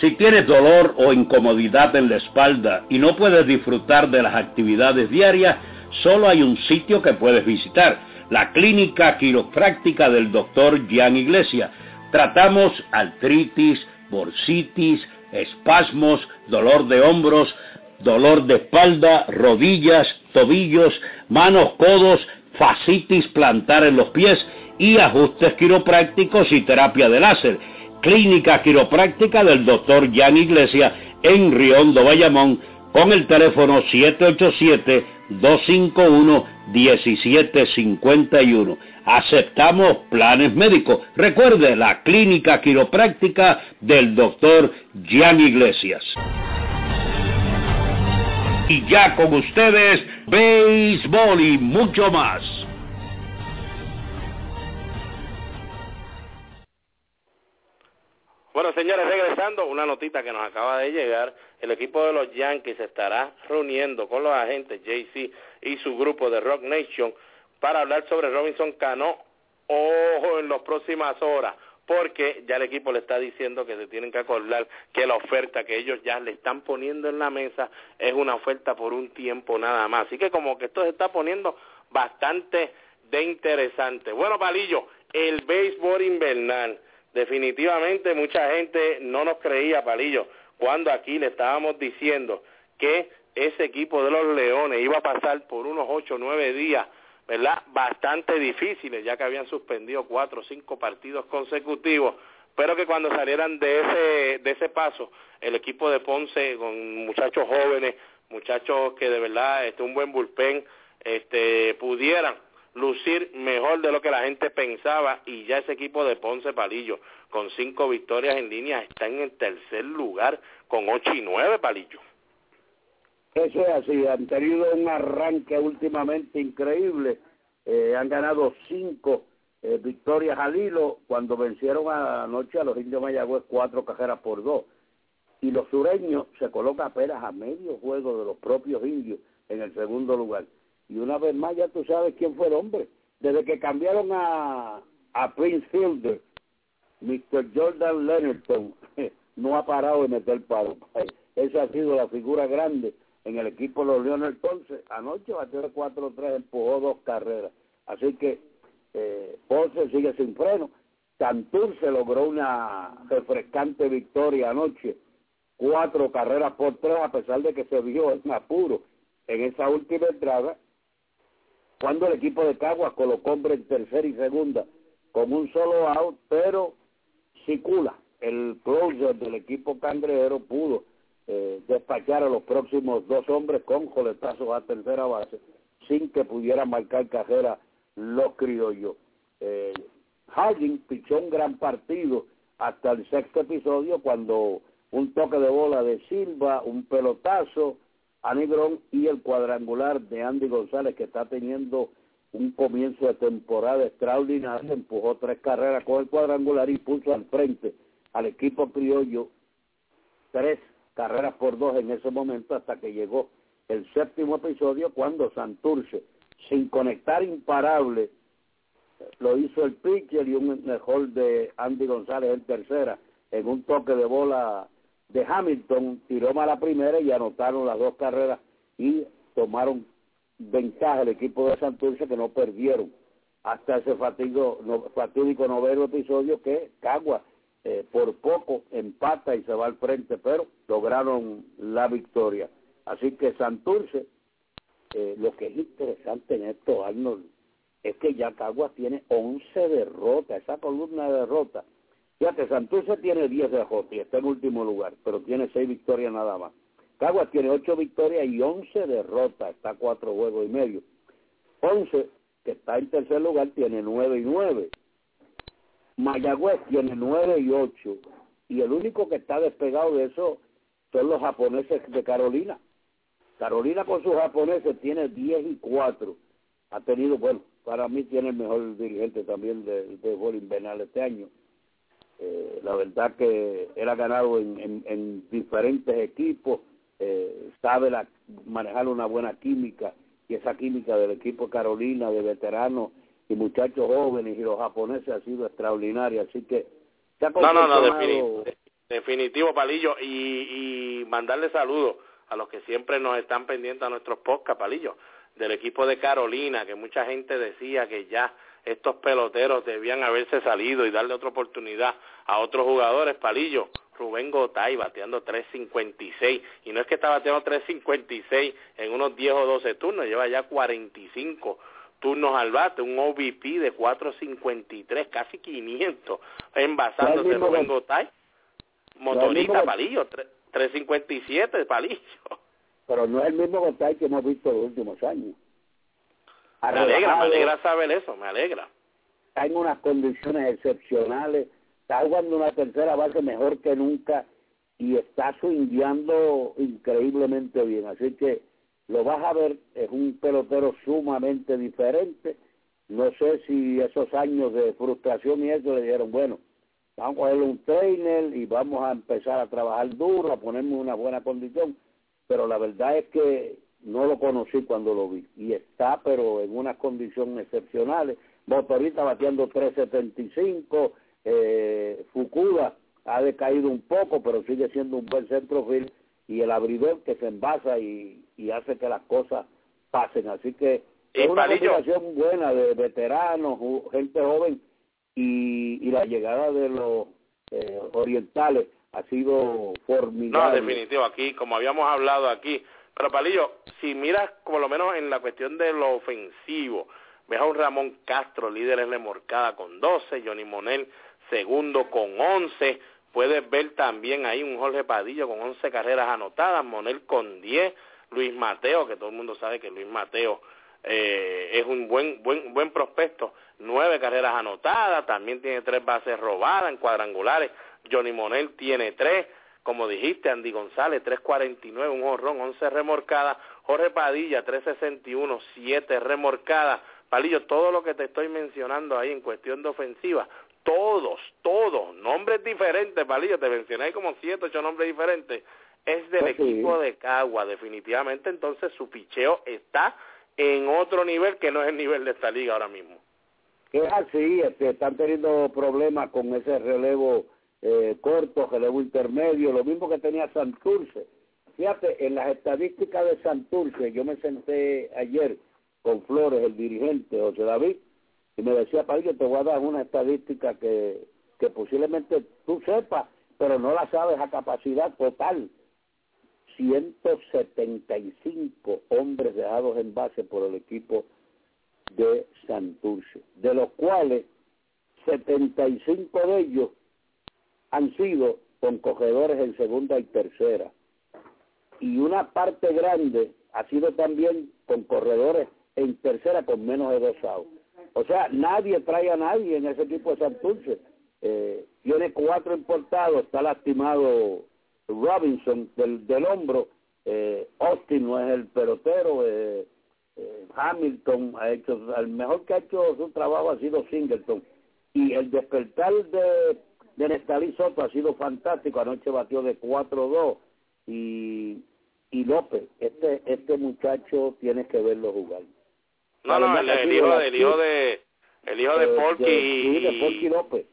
Si tienes dolor o incomodidad en la espalda y no puedes disfrutar de las actividades diarias, solo hay un sitio que puedes visitar, la clínica quiropráctica del doctor Gian Iglesia. Tratamos artritis, bursitis, espasmos, dolor de hombros, dolor de espalda, rodillas, tobillos, manos, codos, fascitis plantar en los pies y ajustes quiroprácticos y terapia de láser. Clínica Quiropráctica del Dr. Jan Iglesia en Riondo, Bayamón, con el teléfono 787-251-1751. Aceptamos planes médicos. Recuerde la Clínica Quiropráctica del Dr. Jan Iglesias. Y ya con ustedes, béisbol y mucho más. Bueno, señores, regresando, una notita que nos acaba de llegar. El equipo de los Yankees estará reuniendo con los agentes JC y su grupo de Rock Nation para hablar sobre Robinson Cano, ojo, en las próximas horas, porque ya el equipo le está diciendo que se tienen que acordar que la oferta que ellos ya le están poniendo en la mesa es una oferta por un tiempo nada más. Así que como que esto se está poniendo bastante de interesante. Bueno, Palillo, el béisbol invernal definitivamente mucha gente no nos creía, Palillo, cuando aquí le estábamos diciendo que ese equipo de los Leones iba a pasar por unos ocho o nueve días, ¿verdad? Bastante difíciles, ya que habían suspendido cuatro o cinco partidos consecutivos, pero que cuando salieran de ese, de ese paso, el equipo de Ponce, con muchachos jóvenes, muchachos que de verdad, este, un buen bullpen, este, pudieran lucir mejor de lo que la gente pensaba y ya ese equipo de Ponce Palillo con cinco victorias en línea está en el tercer lugar con ocho y nueve Palillo. Eso es así, han tenido un arranque últimamente increíble, eh, han ganado cinco eh, victorias al hilo cuando vencieron anoche a los indios Mayagüez cuatro cajeras por dos. Y los sureños se colocan apenas a medio juego de los propios indios en el segundo lugar. Y una vez más ya tú sabes quién fue el hombre. Desde que cambiaron a, a Prince Fielder, Mr. Jordan Leonardson no ha parado de meter palo. Esa ha sido la figura grande en el equipo de los Leones Ponce. Anoche batió 4-3, empujó dos carreras. Así que eh, Ponce sigue sin freno. se logró una refrescante victoria anoche. Cuatro carreras por tres, a pesar de que se vio en apuro en esa última entrada cuando el equipo de Caguas colocó hombre en tercera y segunda con un solo out, pero Sicula, el closer del equipo cangrejero, pudo eh, despachar a los próximos dos hombres con coletazos a tercera base sin que pudiera marcar cajera los criollos. Eh, pichó un gran partido hasta el sexto episodio cuando un toque de bola de Silva, un pelotazo, Anigrón y el cuadrangular de Andy González que está teniendo un comienzo de temporada extraordinario, empujó tres carreras con el cuadrangular y puso al frente al equipo criollo tres carreras por dos en ese momento hasta que llegó el séptimo episodio cuando Santurce sin conectar imparable, lo hizo el pitcher y un mejor de Andy González en tercera, en un toque de bola de Hamilton, tiró mal la primera y anotaron las dos carreras y tomaron ventaja el equipo de Santurce que no perdieron hasta ese fatigo, no, fatídico noveno episodio que Cagua eh, por poco empata y se va al frente, pero lograron la victoria. Así que Santurce, eh, lo que es interesante en esto, Arnold, es que ya Cagua tiene 11 derrotas, esa columna de derrotas. Fíjate, Santurce tiene 10 derrotas y está en último lugar, pero tiene 6 victorias nada más. Caguas tiene 8 victorias y 11 derrotas, está a 4 juegos y medio. 11 que está en tercer lugar, tiene 9 y 9. Mayagüez tiene 9 y 8. Y el único que está despegado de eso son los japoneses de Carolina. Carolina con sus japoneses tiene 10 y 4. Ha tenido, bueno, para mí tiene el mejor dirigente también de, de invernal este año. Eh, la verdad que él ha ganado en, en, diferentes equipos, eh, sabe la, manejar una buena química y esa química del equipo Carolina, de veteranos y muchachos jóvenes y los japoneses ha sido extraordinaria. Así que No, no, no, definitivo, Palillo. Y, y mandarle saludos a los que siempre nos están pendientes a nuestros podcasts, Palillo, del equipo de Carolina, que mucha gente decía que ya estos peloteros debían haberse salido y darle otra oportunidad a otros jugadores, Palillo. Rubén Gotay bateando 3.56 y no es que está bateando 3.56 en unos 10 o 12 turnos, lleva ya 45 turnos al bate, un OVP de 4.53, casi 500 envasándose Rubén Gotay. Motorista, palillo, 3.57 palillo. Pero no es el mismo Gotay que hemos visto en los últimos años. Me alegra, me alegra saber eso, me alegra. Está en unas condiciones excepcionales, está jugando una tercera base mejor que nunca y está swingueando increíblemente bien. Así que lo vas a ver, es un pelotero sumamente diferente. No sé si esos años de frustración y eso le dijeron, bueno, vamos a cogerle un trainer y vamos a empezar a trabajar duro, a ponerme una buena condición. Pero la verdad es que no lo conocí cuando lo vi. Y está, pero en unas condiciones excepcionales. Motorista bateando 375, eh, Fukuda ha decaído un poco, pero sigue siendo un buen centrofield y el abridor que se envasa y, y hace que las cosas pasen. Así que es una combinación buena de veteranos, gente joven y, y la llegada de los eh, orientales ha sido formidable. No, definitivo, aquí, como habíamos hablado aquí, pero Palillo, si miras como lo menos en la cuestión de lo ofensivo, ves a un Ramón Castro, líder en remorcada con 12, Johnny Monel segundo con 11, puedes ver también ahí un Jorge Padillo con 11 carreras anotadas, Monel con 10, Luis Mateo, que todo el mundo sabe que Luis Mateo eh, es un buen buen buen prospecto, nueve carreras anotadas, también tiene tres bases robadas en cuadrangulares, Johnny Monel tiene tres, como dijiste, Andy González 3.49, un horrón, 11 remorcadas, Jorge Padilla 3.61, 7 remorcadas, Palillo, todo lo que te estoy mencionando ahí en cuestión de ofensiva, todos, todos, nombres diferentes, Palillo, te mencioné ahí como siete, ocho nombres diferentes, es del pues equipo de Cagua, definitivamente, entonces su picheo está en otro nivel que no es el nivel de esta liga ahora mismo. Es así, este, están teniendo problemas con ese relevo eh, corto, relevo intermedio, lo mismo que tenía Santurce. Fíjate, en las estadísticas de Santurce, yo me senté ayer con Flores, el dirigente, José David, y me decía, que te voy a dar una estadística que, que posiblemente tú sepas, pero no la sabes a capacidad total. 175 hombres dejados en base por el equipo de Santurce, de los cuales 75 de ellos han sido con cogedores en segunda y tercera. Y una parte grande ha sido también con corredores en tercera con menos de dos outs. O sea, nadie trae a nadie en ese equipo de Santurce. Eh, tiene cuatro importados, está lastimado Robinson del, del hombro, eh, Austin no es el pelotero, eh, eh, Hamilton ha hecho, el mejor que ha hecho su trabajo ha sido Singleton. Y el despertar de, de Nestalí Soto ha sido fantástico, anoche batió de 4-2 y, y López, este, este muchacho tienes que verlo jugar. No, no, el, el hijo, del hijo de el hijo de Porky y, de Porky López.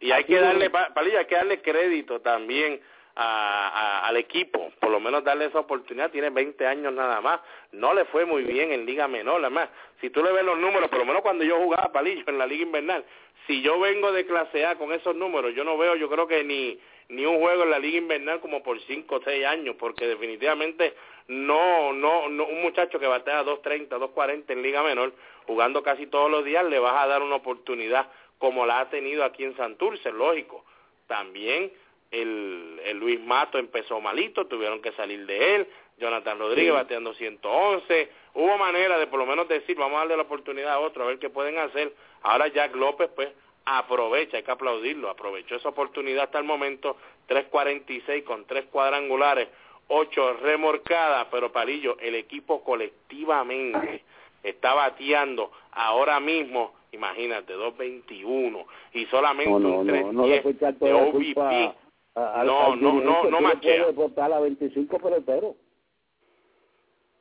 y hay que darle Palillo, hay que darle crédito también a, a, al equipo, por lo menos darle esa oportunidad, tiene 20 años nada más, no le fue muy bien en Liga Menor, además, si tú le ves los números, por lo menos cuando yo jugaba palillo en la Liga Invernal, si yo vengo de clase A con esos números, yo no veo, yo creo que ni ni un juego en la Liga Invernal como por 5 o 6 años, porque definitivamente no, no, no, un muchacho que batea 2.30, 2.40 en Liga Menor, jugando casi todos los días, le vas a dar una oportunidad como la ha tenido aquí en Santurce, lógico. También el, el Luis Mato empezó malito, tuvieron que salir de él, Jonathan Rodríguez bateando 111, hubo manera de por lo menos decir, vamos a darle la oportunidad a otro, a ver qué pueden hacer. Ahora Jack López, pues, aprovecha, hay que aplaudirlo, aprovechó esa oportunidad hasta el momento, 3.46 con tres cuadrangulares, ocho remorcadas, pero Palillo, el equipo colectivamente está bateando ahora mismo, imagínate, 2.21 y solamente un 3.10 de OVP no, no, no, no machea. puede votar a 25 peloteros.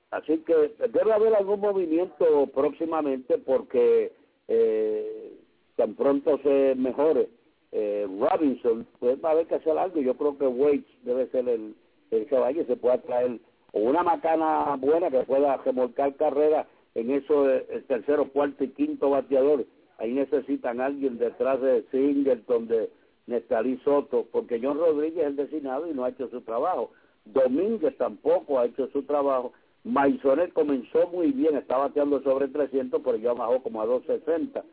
Así que debe haber algún movimiento próximamente porque eh, tan pronto se mejore eh, Robinson, pues haber que hacer algo. Yo creo que Waits debe ser el, el vaya, se pueda traer o una macana buena que pueda remolcar carrera en eso el tercero, cuarto y quinto bateador. Ahí necesitan alguien detrás de Singleton, de Nestalí Soto, porque John Rodríguez es el designado y no ha hecho su trabajo. Domínguez tampoco ha hecho su trabajo. Maisonet comenzó muy bien, está bateando sobre 300, pero ya bajó como a 260.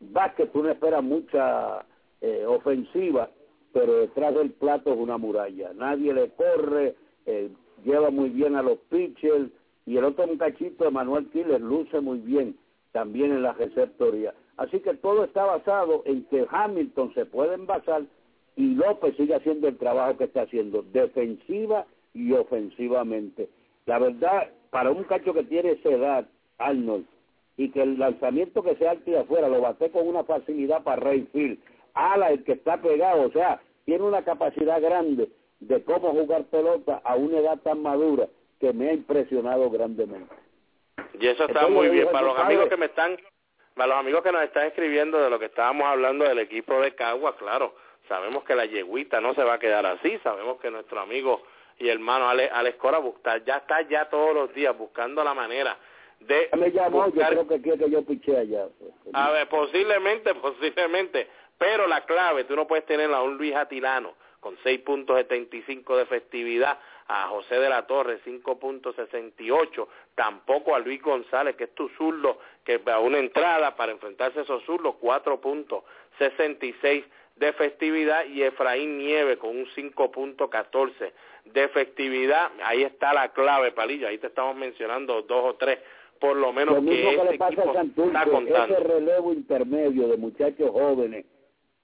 Vázquez, tú no esperas mucha eh, ofensiva, pero detrás del plato es una muralla. Nadie le corre, eh, lleva muy bien a los pitchers, y el otro muchachito, Manuel Killer, luce muy bien también en la receptoría. Así que todo está basado en que Hamilton se puede envasar y López sigue haciendo el trabajo que está haciendo, defensiva y ofensivamente. La verdad, para un cacho que tiene esa edad, Arnold, y que el lanzamiento que sea aquí afuera lo bate con una facilidad para Rayfield, ala el que está pegado, o sea, tiene una capacidad grande de cómo jugar pelota a una edad tan madura que me ha impresionado grandemente. Y eso está muy bien. Para los amigos que me están para los amigos que nos están escribiendo de lo que estábamos hablando del equipo de Cagua, claro, sabemos que la yeguita no se va a quedar así, sabemos que nuestro amigo y hermano Alex, Alex Cora ya está ya todos los días buscando la manera de me llamó, yo creo que quiere que yo piche allá. A ver, posiblemente, posiblemente, pero la clave, tú no puedes tener a un Luis Atilano con 6.75 de festividad, a José de la Torre 5.68, tampoco a Luis González, que es tu zurdo, que a una entrada para enfrentarse a esos zurdos, 4.66 de festividad y Efraín Nieve con un 5.14 de festividad. Ahí está la clave, Palillo, ahí te estamos mencionando dos o tres, por lo menos lo que, que le pasa a está contando. Ese relevo intermedio de muchachos jóvenes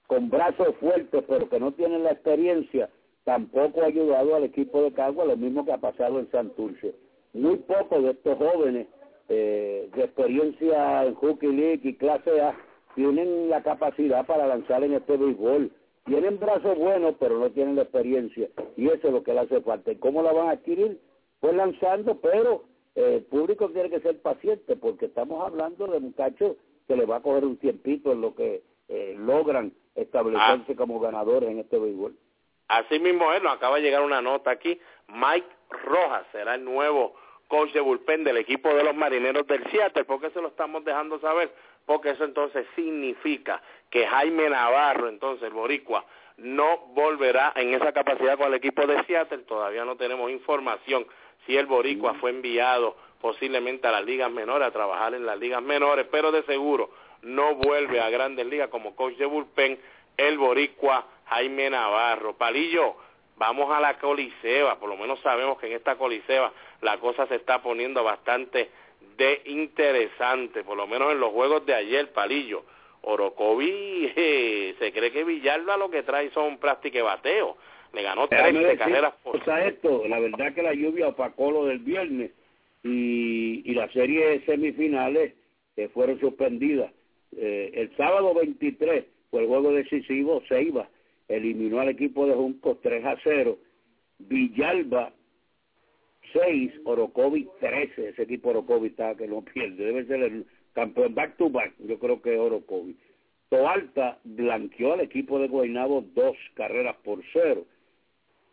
con brazos fuertes pero que no tienen la experiencia, tampoco ha ayudado al equipo de Cagua, lo mismo que ha pasado en Santurce. Muy pocos de estos jóvenes eh, de experiencia en Hockey League y clase A tienen la capacidad para lanzar en este béisbol. Tienen brazos buenos, pero no tienen la experiencia. Y eso es lo que le hace falta. ¿Y cómo la van a adquirir? Pues lanzando, pero eh, el público tiene que ser paciente, porque estamos hablando de muchachos que le va a coger un tiempito en lo que eh, logran establecerse como ganadores en este béisbol. Así mismo es, nos acaba de llegar una nota aquí. Mike Rojas será el nuevo coach de bullpen del equipo de los marineros del Seattle. ¿Por qué se lo estamos dejando saber? Porque eso entonces significa que Jaime Navarro, entonces el boricua, no volverá en esa capacidad con el equipo de Seattle. Todavía no tenemos información si el boricua fue enviado posiblemente a las ligas menores, a trabajar en las ligas menores, pero de seguro no vuelve a grandes ligas como coach de bullpen el boricua Jaime Navarro. Palillo, vamos a la coliseba, por lo menos sabemos que en esta coliseba la cosa se está poniendo bastante de interesante, por lo menos en los juegos de ayer, Palillo. Orocovi se cree que Villalba lo que trae son prácticas bateo. Le ganó 13 carreras por esto, la verdad que la lluvia opacó lo del viernes y, y la serie de semifinales eh, fueron suspendidas. Eh, el sábado 23 fue el juego decisivo, Seiba eliminó al equipo de Juncos 3 a 0, Villalba 6, Orocovi 13, ese equipo Orocovi está que no pierde, debe ser el campeón back to back, yo creo que Orocovis. Toalta blanqueó al equipo de Guaynabo dos carreras por cero.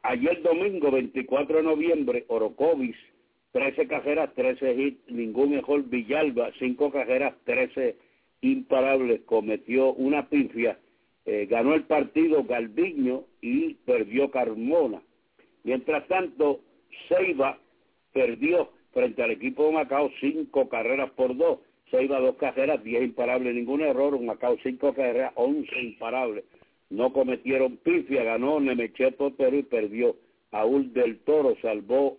Ayer domingo, 24 de noviembre, Orocovis, 13 carreras, 13 hits, ningún mejor Villalba, 5 carreras, 13 imparables, cometió una pifia, eh, ganó el partido Galviño y perdió Carmona. Mientras tanto, Ceiba perdió frente al equipo de Macao cinco carreras por dos. Ceiba dos carreras, diez imparables, ningún error. Macao cinco carreras, once imparables. No cometieron pifia, ganó Nemechet Otero y perdió. Aúl del Toro salvó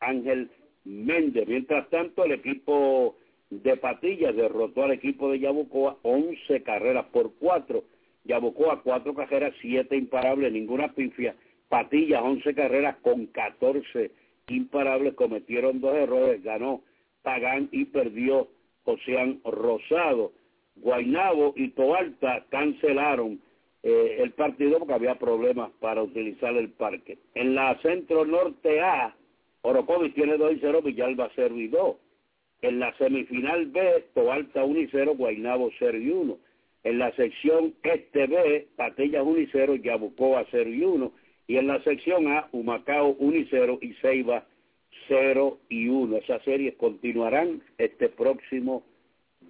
Ángel Méndez. Mientras tanto, el equipo de Patillas derrotó al equipo de Yabucoa once carreras por cuatro. Yabucoa cuatro carreras, siete imparables, ninguna pifia. Patillas once carreras con catorce imparables, cometieron dos errores, ganó Pagán y perdió Ocean Rosado. Guainabo y Toalta cancelaron eh, el partido porque había problemas para utilizar el parque. En la Centro Norte A, Orocovis tiene 2 y 0, Villalba 0 y 2. En la semifinal B, Toalta 1 y 0, Guainabo 0 y 1. En la sección Este B, Patillas 1 y 0, Yabucoa 0 y 1 y en la sección A, Humacao 1 y 0 y Ceiba 0 y 1. Esas series continuarán este próximo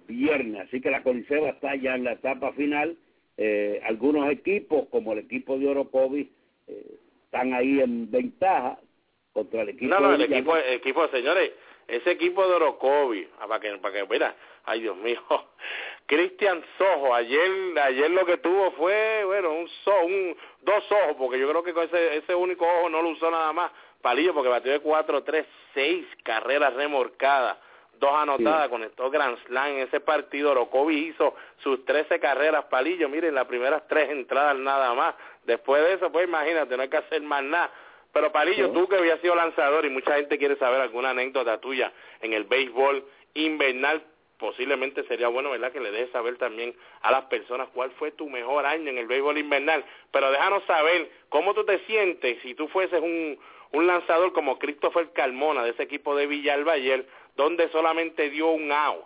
viernes. Así que la Coliseba está ya en la etapa final. Eh, algunos equipos, como el equipo de Orocovi, eh, están ahí en ventaja contra el equipo no, no, de el equipo, el equipo, señores, ese equipo de Orocovi, ah, para que, para que, mira, ay Dios mío, Cristian Sojo, ayer, ayer lo que tuvo fue, bueno, un, so, un dos ojos, porque yo creo que con ese, ese único ojo no lo usó nada más, Palillo, porque batió de cuatro, tres, seis carreras remorcadas, dos anotadas, con conectó Grand Slam en ese partido, Orocovi hizo sus trece carreras, Palillo, miren, las primeras tres entradas nada más, después de eso, pues imagínate, no hay que hacer más nada, pero Palillo, tú que habías sido lanzador y mucha gente quiere saber alguna anécdota tuya en el béisbol invernal, posiblemente sería bueno, ¿verdad?, que le dejes saber también a las personas cuál fue tu mejor año en el béisbol invernal. Pero déjanos saber cómo tú te sientes si tú fueses un, un lanzador como Christopher Carmona de ese equipo de Villalba ayer, donde solamente dio un out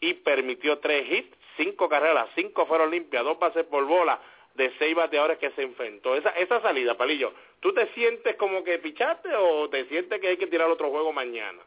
y permitió tres hits, cinco carreras, cinco fueron limpias, dos bases por bola de seis bateadores que se enfrentó. Esa, esa salida, Palillo, ¿tú te sientes como que pichaste o te sientes que hay que tirar otro juego mañana?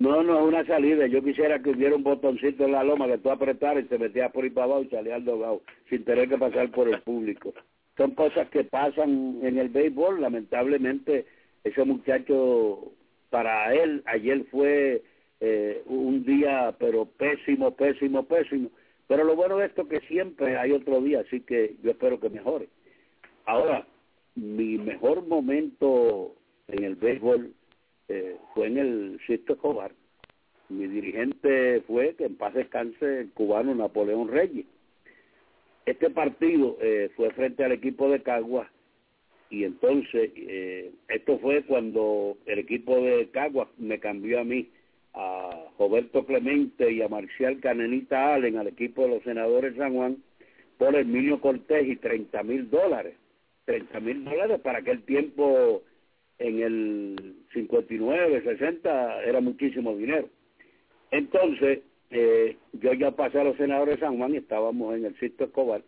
No, no es una salida. Yo quisiera que hubiera un botoncito en la loma que tú apretaras y te metías por ahí para abajo y salías al dogado sin tener que pasar por el público. Son cosas que pasan en el béisbol. Lamentablemente, ese muchacho, para él, ayer fue eh, un día, pero pésimo, pésimo, pésimo. Pero lo bueno de esto es que siempre hay otro día, así que yo espero que mejore. Ahora, mi mejor momento en el béisbol eh, fue en el Sisto Escobar. Mi dirigente fue, que en paz descanse, el cubano Napoleón Reyes. Este partido eh, fue frente al equipo de Caguas y entonces eh, esto fue cuando el equipo de Caguas me cambió a mí, a Roberto Clemente y a Marcial Canenita Allen al equipo de los senadores San Juan por Emilio Cortés y 30 mil dólares. 30 mil dólares para aquel tiempo en el 59, 60 era muchísimo dinero. Entonces, eh, yo ya pasé a los senadores de San Juan y estábamos en el Sisto Escobar.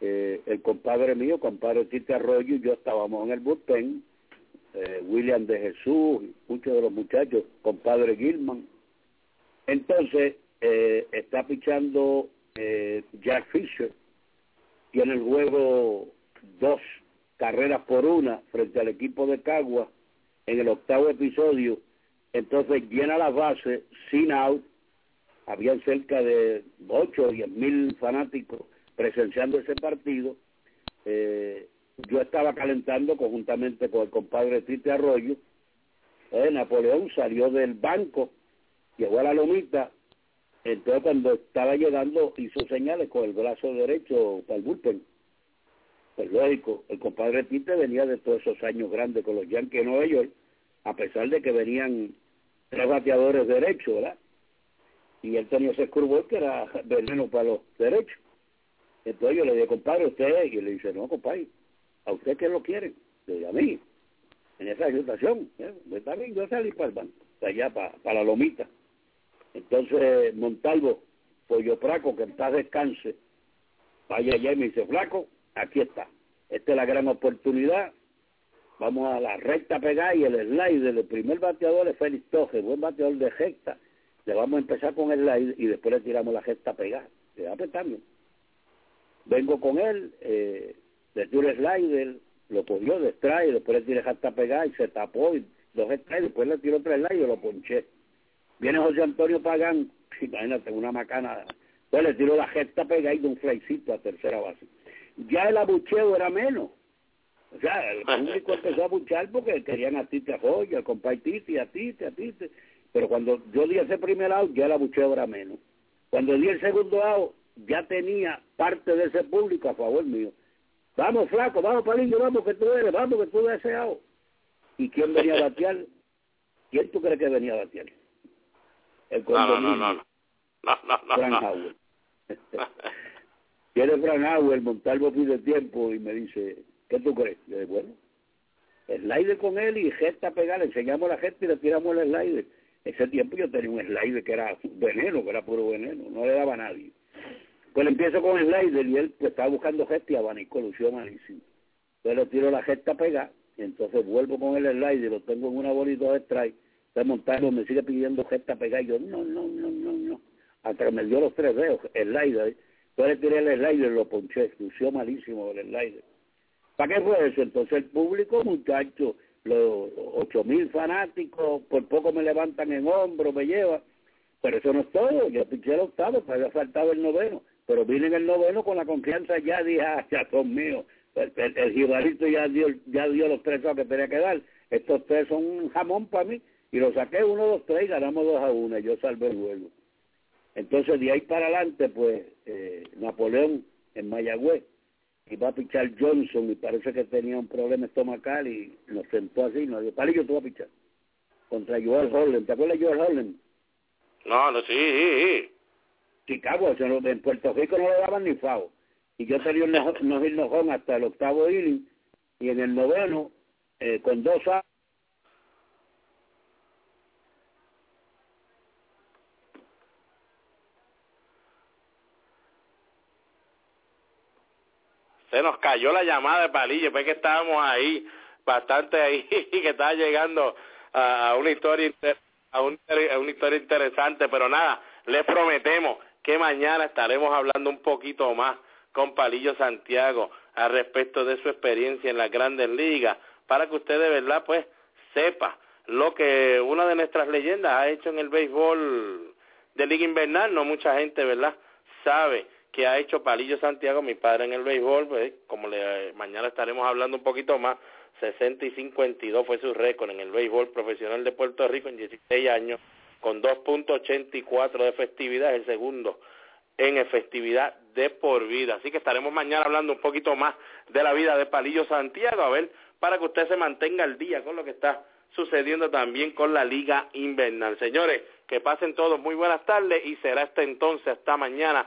Eh, el compadre mío, compadre Tite Arroyo y yo estábamos en el bullpen. Eh, William de Jesús, muchos de los muchachos, compadre Gilman. Entonces, está pichando Jack Fisher. Tiene el juego dos carreras por una frente al equipo de Cagua en el octavo episodio. Entonces llena la base sin out. Habían cerca de 8 o 10 mil fanáticos presenciando ese partido. Eh, yo estaba calentando conjuntamente con el compadre Tite Arroyo. Eh, Napoleón salió del banco, llegó a la lomita. Entonces cuando estaba llegando hizo señales con el brazo derecho para el bullpen pues lógico, el compadre Tite venía de todos esos años grandes con los Yankees de Nueva York, a pesar de que venían tres bateadores derechos, ¿verdad? Y él tenía ese curvo que era veneno para los derechos. Entonces yo le dije, compadre, usted, y le dice, no, compadre, ¿a usted qué lo quiere? Le dije, a mí, en esa situación, ¿eh? Pues yo salí para el banco, allá para, para la lomita. Entonces Montalvo Pollo Praco, que paz descanse, vaya allá y me dice, flaco, aquí está. Esta es la gran oportunidad. Vamos a la recta pegada y el slide El primer bateador es Félix Toje, buen bateador de recta. Le vamos a empezar con el slide y después le tiramos la recta pegada. Le va a también. Vengo con él, eh, le tiro el slider, lo cogió, extrae, después le tiré recta pegada y se tapó y dos extrae, después le tiró tres slides y lo ponché. Viene José Antonio Pagán, imagínate, una macana. Pues le tiró la recta pegada y de un flycito a tercera base ya el abucheo era menos. O sea, el público empezó a abuchar porque querían a Tite a Joya, compadre Titi, a Tite, a Tite. Pero cuando yo di ese primer out, ya el abucheo era menos. Cuando di el segundo out, ya tenía parte de ese público a favor mío. Vamos, flaco, vamos, palillo, vamos, que tú eres, vamos, que tú eres ese out. ¿Y quién venía a batear? ¿Quién tú crees que venía a batear? El no, no, no, no, no, no, no, no. Quiere Frank Howell montar de tiempo y me dice, ¿qué tú crees? Yo digo, bueno, slider con él y gesta pegar, enseñamos la gesta y le tiramos el slider. Ese tiempo yo tenía un slider que era veneno, que era puro veneno, no le daba a nadie. Pues le empiezo con el slider y él pues, estaba buscando gesta y abanico, lució malísimo. Entonces le tiro la gesta pegar y entonces vuelvo con el slider, lo tengo en una bolita de strike, está montando, me sigue pidiendo gesta pegar y yo, no, no, no, no, no. Hasta me dio los tres dedos, el slider entonces tiré el slider, lo ponché, lució malísimo el slider. ¿Para qué fue eso? Entonces el público, muchachos, los ocho mil fanáticos, por poco me levantan en hombro, me llevan. Pero eso no es todo, yo pinché el octavo, pues había faltado el noveno. Pero vine en el noveno con la confianza, ya dije, ah, ya son míos. El, el, ya dio, ya dio los tres que tenía que dar. Estos tres son un jamón para mí. Y lo saqué uno, dos, tres y ganamos dos a uno. Y yo salvé el juego. Entonces, de ahí para adelante, pues, eh, Napoleón en Mayagüez iba a pichar Johnson y parece que tenía un problema estomacal y nos sentó así y nos dijo, Palillo, tú vas a pichar. Contra Joel Holland. ¿Te acuerdas de Joel Holland? No, no, sí, sí, Chicago, en Puerto Rico no le daban ni FAO. Y yo tenía un enojón hasta el octavo inning y en el noveno, eh, con dos años, nos cayó la llamada de Palillo, pues que estábamos ahí, bastante ahí, que estaba llegando a una historia a, una historia interesante, pero nada, les prometemos que mañana estaremos hablando un poquito más con Palillo Santiago al respecto de su experiencia en las grandes ligas, para que usted de verdad pues sepa lo que una de nuestras leyendas ha hecho en el béisbol de liga invernal, no mucha gente, ¿verdad?, sabe que ha hecho Palillo Santiago, mi padre en el béisbol, pues, como le, mañana estaremos hablando un poquito más, 60 y 52 fue su récord en el béisbol profesional de Puerto Rico en 16 años, con 2.84 de efectividad, el segundo en efectividad de por vida. Así que estaremos mañana hablando un poquito más de la vida de Palillo Santiago, a ver, para que usted se mantenga al día con lo que está sucediendo también con la Liga Invernal. Señores, que pasen todos muy buenas tardes y será hasta entonces, hasta mañana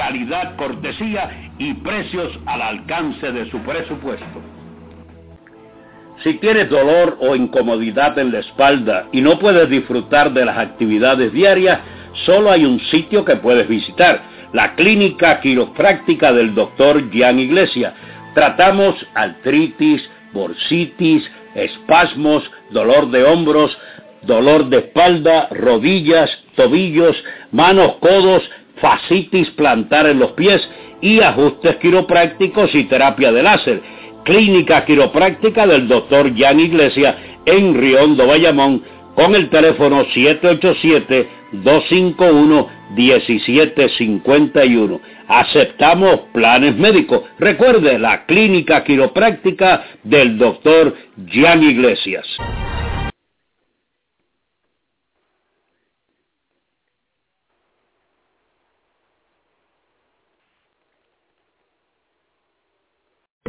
calidad, cortesía y precios al alcance de su presupuesto. Si tienes dolor o incomodidad en la espalda y no puedes disfrutar de las actividades diarias, solo hay un sitio que puedes visitar, la Clínica Quiropráctica del Dr. Jan Iglesia. Tratamos artritis, bursitis, espasmos, dolor de hombros, dolor de espalda, rodillas, tobillos, manos, codos, fascitis plantar en los pies y ajustes quiroprácticos y terapia de láser. Clínica Quiropráctica del Dr. Jan Iglesia en Riondo, Bayamón, con el teléfono 787-251-1751. Aceptamos planes médicos. Recuerde la Clínica Quiropráctica del Dr. Jan Iglesias.